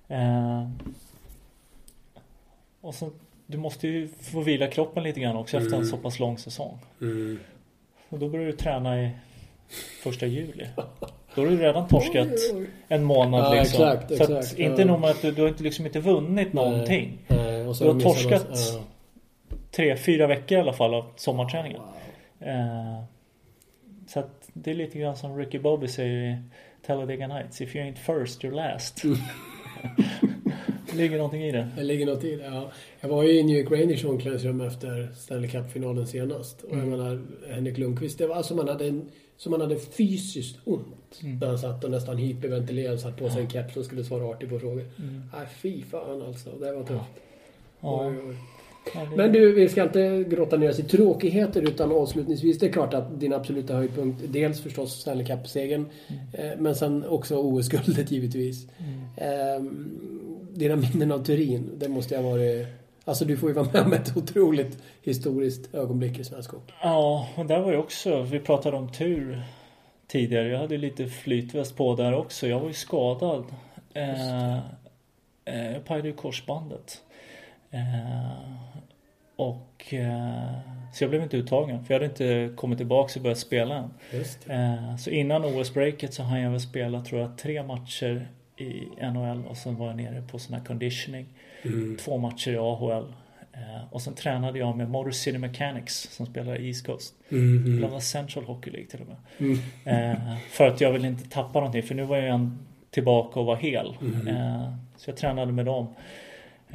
Eh, och sen, du måste ju få vila kroppen lite grann också efter en Mm. så pass lång säsong. Mm. Och då börjar du träna i första juli. Då har du redan torskat en månad Ja, liksom. exakt, så att exakt, inte ja. nog med att du, du har inte liksom inte vunnit någonting. Nej, och så Du har torskat Ja. Tre, fyra veckor i alla fall av sommarträningen. Eh, så att det är lite grann som Ricky Bobby säger i Talladega Nights. If you ain't first, you're last. det ligger någonting i det. Det ligger något i det, ja. Jag var ju i New York Rangers omklädningsrum efter Stanley Cup-finalen senast. Och Mm. jag menar, Henrik Lundqvist, det var som han hade, en, som han hade fysiskt ont. Mm. När han satt och nästan hyperventilerade, satt på sig en keps och skulle svara artigt på frågor. Nej, fy fan alltså. Det var tufft. Mm. Ja. Oj, oj. Men du, vi ska inte grotta ner oss i tråkigheter utan avslutningsvis, det är klart att din absoluta höjdpunkt, dels förstås Stanley Cup-segern, eh, men sen också OS-guldet givetvis. Eh, dina minnen av Turin, det måste ha varit... Alltså du får ju vara med om ett otroligt historiskt ögonblick i svensk hockey. Ja, och där var ju också, vi pratade om tur tidigare. Jag hade lite flytväst på där också. Jag var ju skadad. Eh, eh, jag pajade ju korsbandet. Eh, och eh, så jag blev inte uttagen för jag hade inte kommit tillbaka och börjat spela än. Eh, så innan OS-breaket så hann jag väl spela tror jag tre matcher i NHL och sen var jag nere på sån här conditioning. Mm. Två matcher i AHL. Och sen tränade jag med Motor City Mechanics som spelar i East Coast. Mm, mm, var Central Hockey League till och med. mm. För att jag ville inte tappa någonting för nu var jag tillbaka och var hel. Mm. Så jag tränade med dem.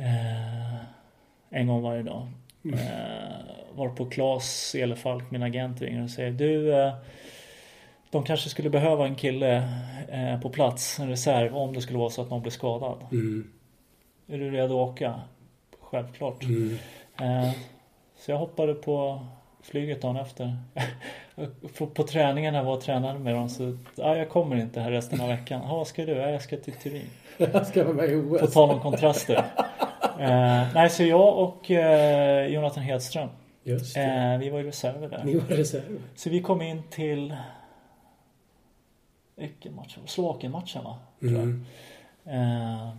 Eh, en gång varje dag. Mm. Eh, var på Klas Elefalk, min agent, ringer och säger du eh, de kanske skulle behöva en kille eh, på plats, en reserv, om det skulle vara så att någon blir skadad. Mm. Är du redo att åka? Självklart. Mm. Eh, så jag hoppade på flyget dagen efter. på, på träningen när jag var och tränade med dem så ja, jag kommer inte här resten av veckan. Ja, vad ska du? Ja, jag ska till Turin. Jag ska vara med i På OS. tal om kontraster. Eh, nej, så jag och eh, Jonathan Hedström, Just eh, vi var i reserver där. Ni var reserv. Så vi kom in till vilken match? Slovakien-matchen va? Mm. Eh,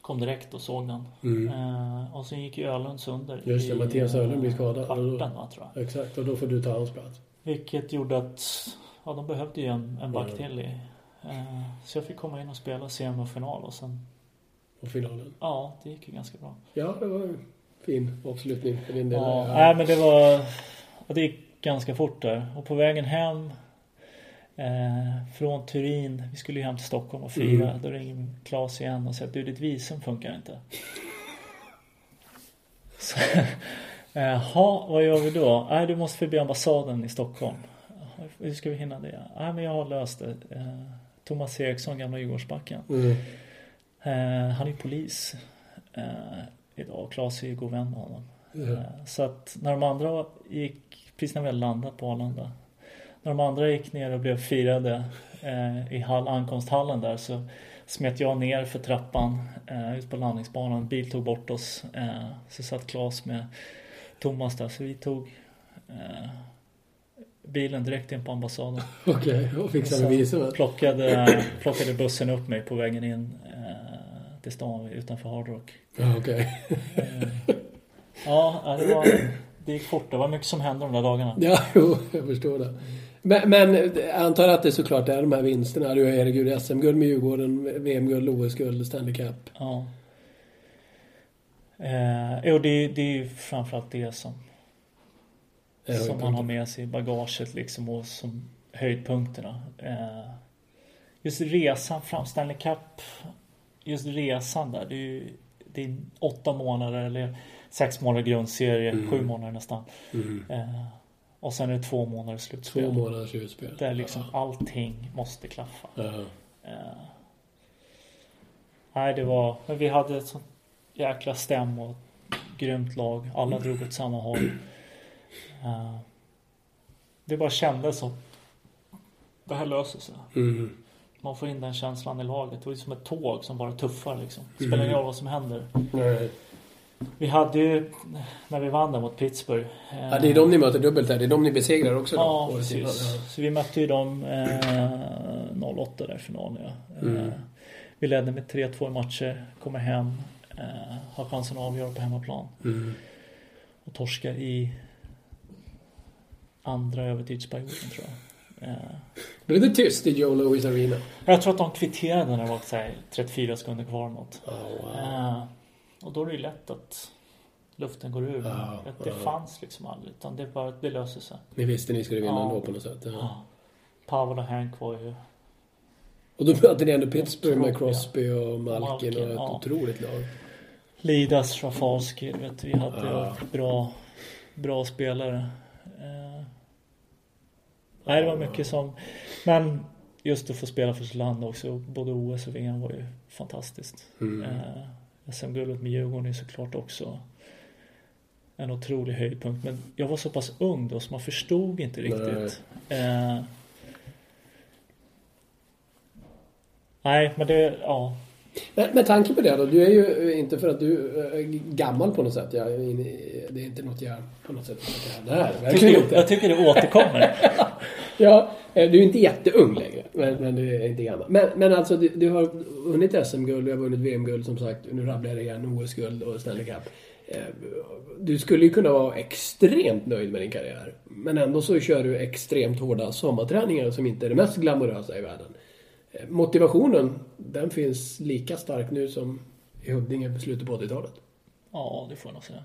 kom direkt och såg den. Mm. Eh, och sen gick ju Ölunds under. Just det, i, Mattias Öhlund blir skadad. Kvarten va, tror jag. Exakt, och då får du ta hans plats. Vilket gjorde att ja, de behövde ju en, en back till i. Eh, så jag fick komma in och spela semifinal och sen Och finalen. ja, det gick ju ganska bra. Ja, det var en fin avslutning för din del. Ja, Ja. Nej men det var det gick ganska fort där. Och på vägen hem eh, från Turin, vi skulle ju hem till Stockholm och fira. Mm. Då ringer Claes igen och säger att du ditt visum funkar inte. Så, Jaha, vad gör vi då? Nej, du måste förbi ambassaden i Stockholm. Hur ska vi hinna det? Nej, men jag har löst det. Eh, Thomas Eriksson, gamla Djurgårdsbacken. Mm. Eh, han är polis eh, idag. Claes är ju god vän med honom. Eh, Så att när de andra gick, precis när vi hade landat på Arlanda. När de andra gick ner och blev firade i hall, ankomsthallen där så smet jag ner för trappan ut på landningsbanan. En bil tog bort oss. Så satt Claes med Thomas där. Så vi tog bilen direkt in på ambassaden. Okej, och Och fixade sen visumet. plockade, plockade bussen upp mig på vägen in till stan utanför Hard Rock. Ja, okej. Eh, ja, det, var, det gick fort. Det var mycket som hände de där dagarna. Ja, jo, jag förstår det. Men, men jag antar att det såklart är de här vinsterna. Du har erbjudit SM-guld med Djurgården, VM-guld, OS-guld, Stanley Cup. Ja. Eh, jo, det, det är ju framförallt det som, Det som man har med sig i bagaget liksom och som höjdpunkterna. Eh, just resan fram, Stanley Cup, just resan där. Det är ju det är åtta månader eller sex månader grundserie, Mm. sju månader nästan. Mm. Eh, Och sen är det två månader Två slutspel. månaders slutspel. Där liksom allting måste klaffa. Ja. Eh, nej, det var... Men vi hade ett sånt jäkla stäm och grymt lag. Alla drog åt samma håll. Eh, det bara kändes som... Det här löser sig. Mm. Man får in den känslan i laget. Det var som ett tåg som bara tuffar liksom. Det spelar ingen roll vad som händer. Nej. Vi hade ju, när vi vann där mot Pittsburgh. eh, Ja, det är de ni möter dubbelt här. Det är de ni besegrar också då? Ja, precis. Så vi mötte ju dem eh, 08 där i finalen. Ja. Mm. Eh, vi ledde med 3-2 i matcher, kommer hem, eh, har chansen att avgöra på hemmaplan. Mm. Och torskar i andra övertidsperioden tror jag. Blev det tyst i Joe Louis Arena? jag tror att de kvitterade när det var så här 34 sekunder kvar något. Oh, wow. Eh, och då är det ju lätt att luften går ur. Att det ja. fanns liksom aldrig. Utan det, bara, det löser sig. Ni visste ni skulle vinna Ja. ändå på något sätt? Ja. Ja. Pavel och Hank var ju Och då mötte ni ändå Pittsburgh med. Crosby och Malkin Malkin, och ett ja. otroligt lag. Lidas, Rafalski, vet, vi hade Ja. bra, bra spelare. Nej, det var mycket som... Men just att få spela för sitt land också, både OS och VM var ju fantastiskt. Mm. Eh, SM-guldet med Djurgården är såklart också en otrolig höjdpunkt. Men jag var så pass ung då så man förstod inte riktigt. Eh, nej, men det, ja. Men med tanke på det då, du är ju eh, inte för att du är gammal på något sätt. Jag, det är inte något jag på något sätt här. Verkligen Tycker, inte. jag tycker det återkommer. Ja, eh, du är inte jätteung längre. Men, men du är inte gammal. Men, men alltså du, du har vunnit SM-guld, du har vunnit VM-guld som sagt. Nu rabblar jag det igen. OS-guld och Stanley Cup. Eh, Du skulle ju kunna vara extremt nöjd med din karriär. Men ändå så kör du extremt hårda sommarträningar som inte är det mest glamorösa i världen. Motivationen, den finns lika stark nu som i Huddinge på slutet på 80-talet. Ja, det får jag nog säga.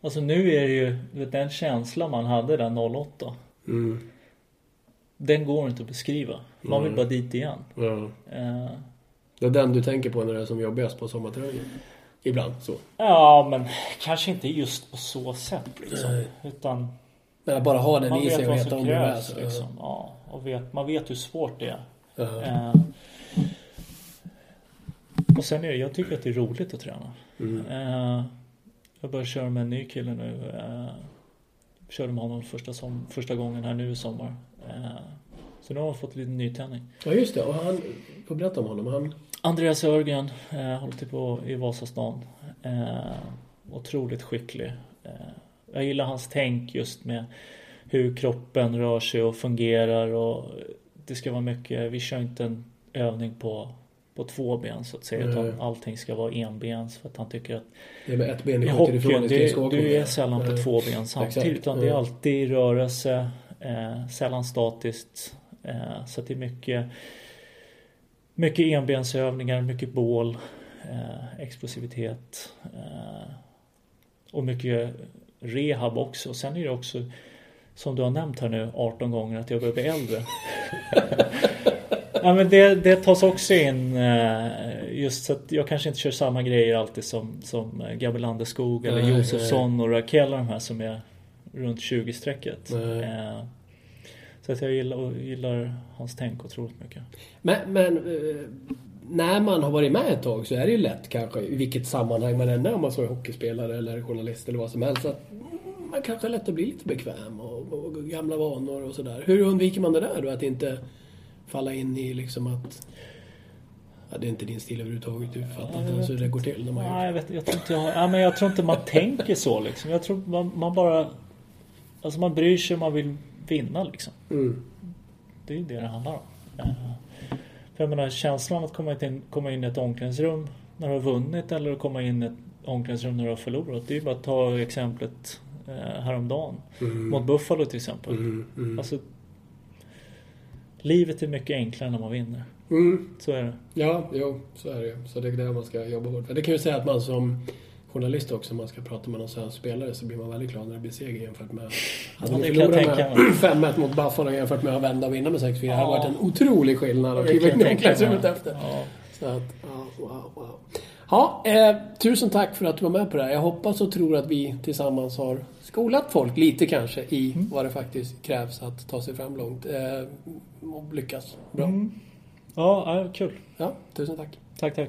Alltså nu är det ju du vet, den känslan man hade där 08. Mm. Den går inte att beskriva. Man vill Mm. bara dit igen. Ja. Eh, Det är den du tänker på när det är som jobbigast på sommarträningen. Ibland så. ja, men kanske inte just på så sätt liksom. Nej. Utan Men bara ha den i sig och veta om det är liksom. Ja, och vet, man vet hur svårt det är. Eh, och sen är det, jag tycker att det är roligt att träna. Mm. Eh, jag börjar köra med en ny kille nu. Eh, körde med honom första, som, första gången här nu i sommar. Så nu har han fått lite nytändning. Ja just det, och han, får berätta om honom. Han, Andreas Örgren eh, håller till på i Vasastan. Eh, otroligt skicklig. Eh, jag gillar hans tänk just med hur kroppen rör sig och fungerar och det ska vara mycket, vi kör inte en övning på, på två ben så att säga utan allting ska vara enbens för att han tycker att det är med ett ben i hockeyn, skridskoåkning. du är sällan på två ben samtidigt utan det är alltid rörelse, eh, sällan statiskt. Eh, så att det är mycket, mycket enbensövningar, mycket bål, eh, explosivitet eh, och mycket rehab också. Sen är det också som du har nämnt här nu 18 gånger att jag börjar bli äldre. Ja men det, det tas också in eh, just så att jag kanske inte kör samma grejer alltid som, som Gabriel Landeskog eller Nej, Josefsson och Rakell de här som är runt 20-strecket. Nej. Eh, så att jag gillar, gillar hans tänk otroligt mycket. Men, men eh, när man har varit med ett tag så är det ju lätt kanske, i vilket sammanhang man än är, om man så är hockeyspelare eller journalist eller vad som helst, att man kanske är lätt att bli lite bekväm och, och gamla vanor och sådär. Hur undviker man det där då? Att inte falla in i liksom att Ja, det är inte din stil överhuvudtaget. Du fattar inte ens hur det går till gör Nej, jag, vet, jag, tror inte jag, har- ja, men jag tror inte man tänker så liksom. Jag tror man, man bara... Alltså man bryr sig, man vill vinna liksom. mm. Det är ju det det handlar om. Eh, För jag menar känslan att komma in, komma in i ett omklädningsrum när du har vunnit eller att komma in i ett omklädningsrum när du har förlorat. Det är ju bara att ta exemplet häromdagen. Mm. Mot Buffalo till exempel. Mm. Mm. Alltså, livet är mycket enklare när man vinner. Mm. Så är det. Ja, jo, så är det. Så det är det man ska jobba hårt för. Det kan ju säga att man som journalist också, om man ska prata med någon svensk spelare så blir man väldigt glad när det blir seger jämfört med... Hade Ja, förlorat tänka med 5-1 mot Buffalo jämfört med att vända och vinna med 6-4. Det hade Ja. varit en otrolig skillnad att kliva in i omklädningsrummet efter. Ja. Så att, ja, wow, wow. Ja, eh, tusen tack för att du var med på det här. Jag hoppas och tror att vi tillsammans har skolat folk lite kanske i mm. vad det faktiskt krävs att ta sig fram långt. Eh, och lyckas bra. Mm. Ja, kul. Ja, tusen tack. Tack, tack.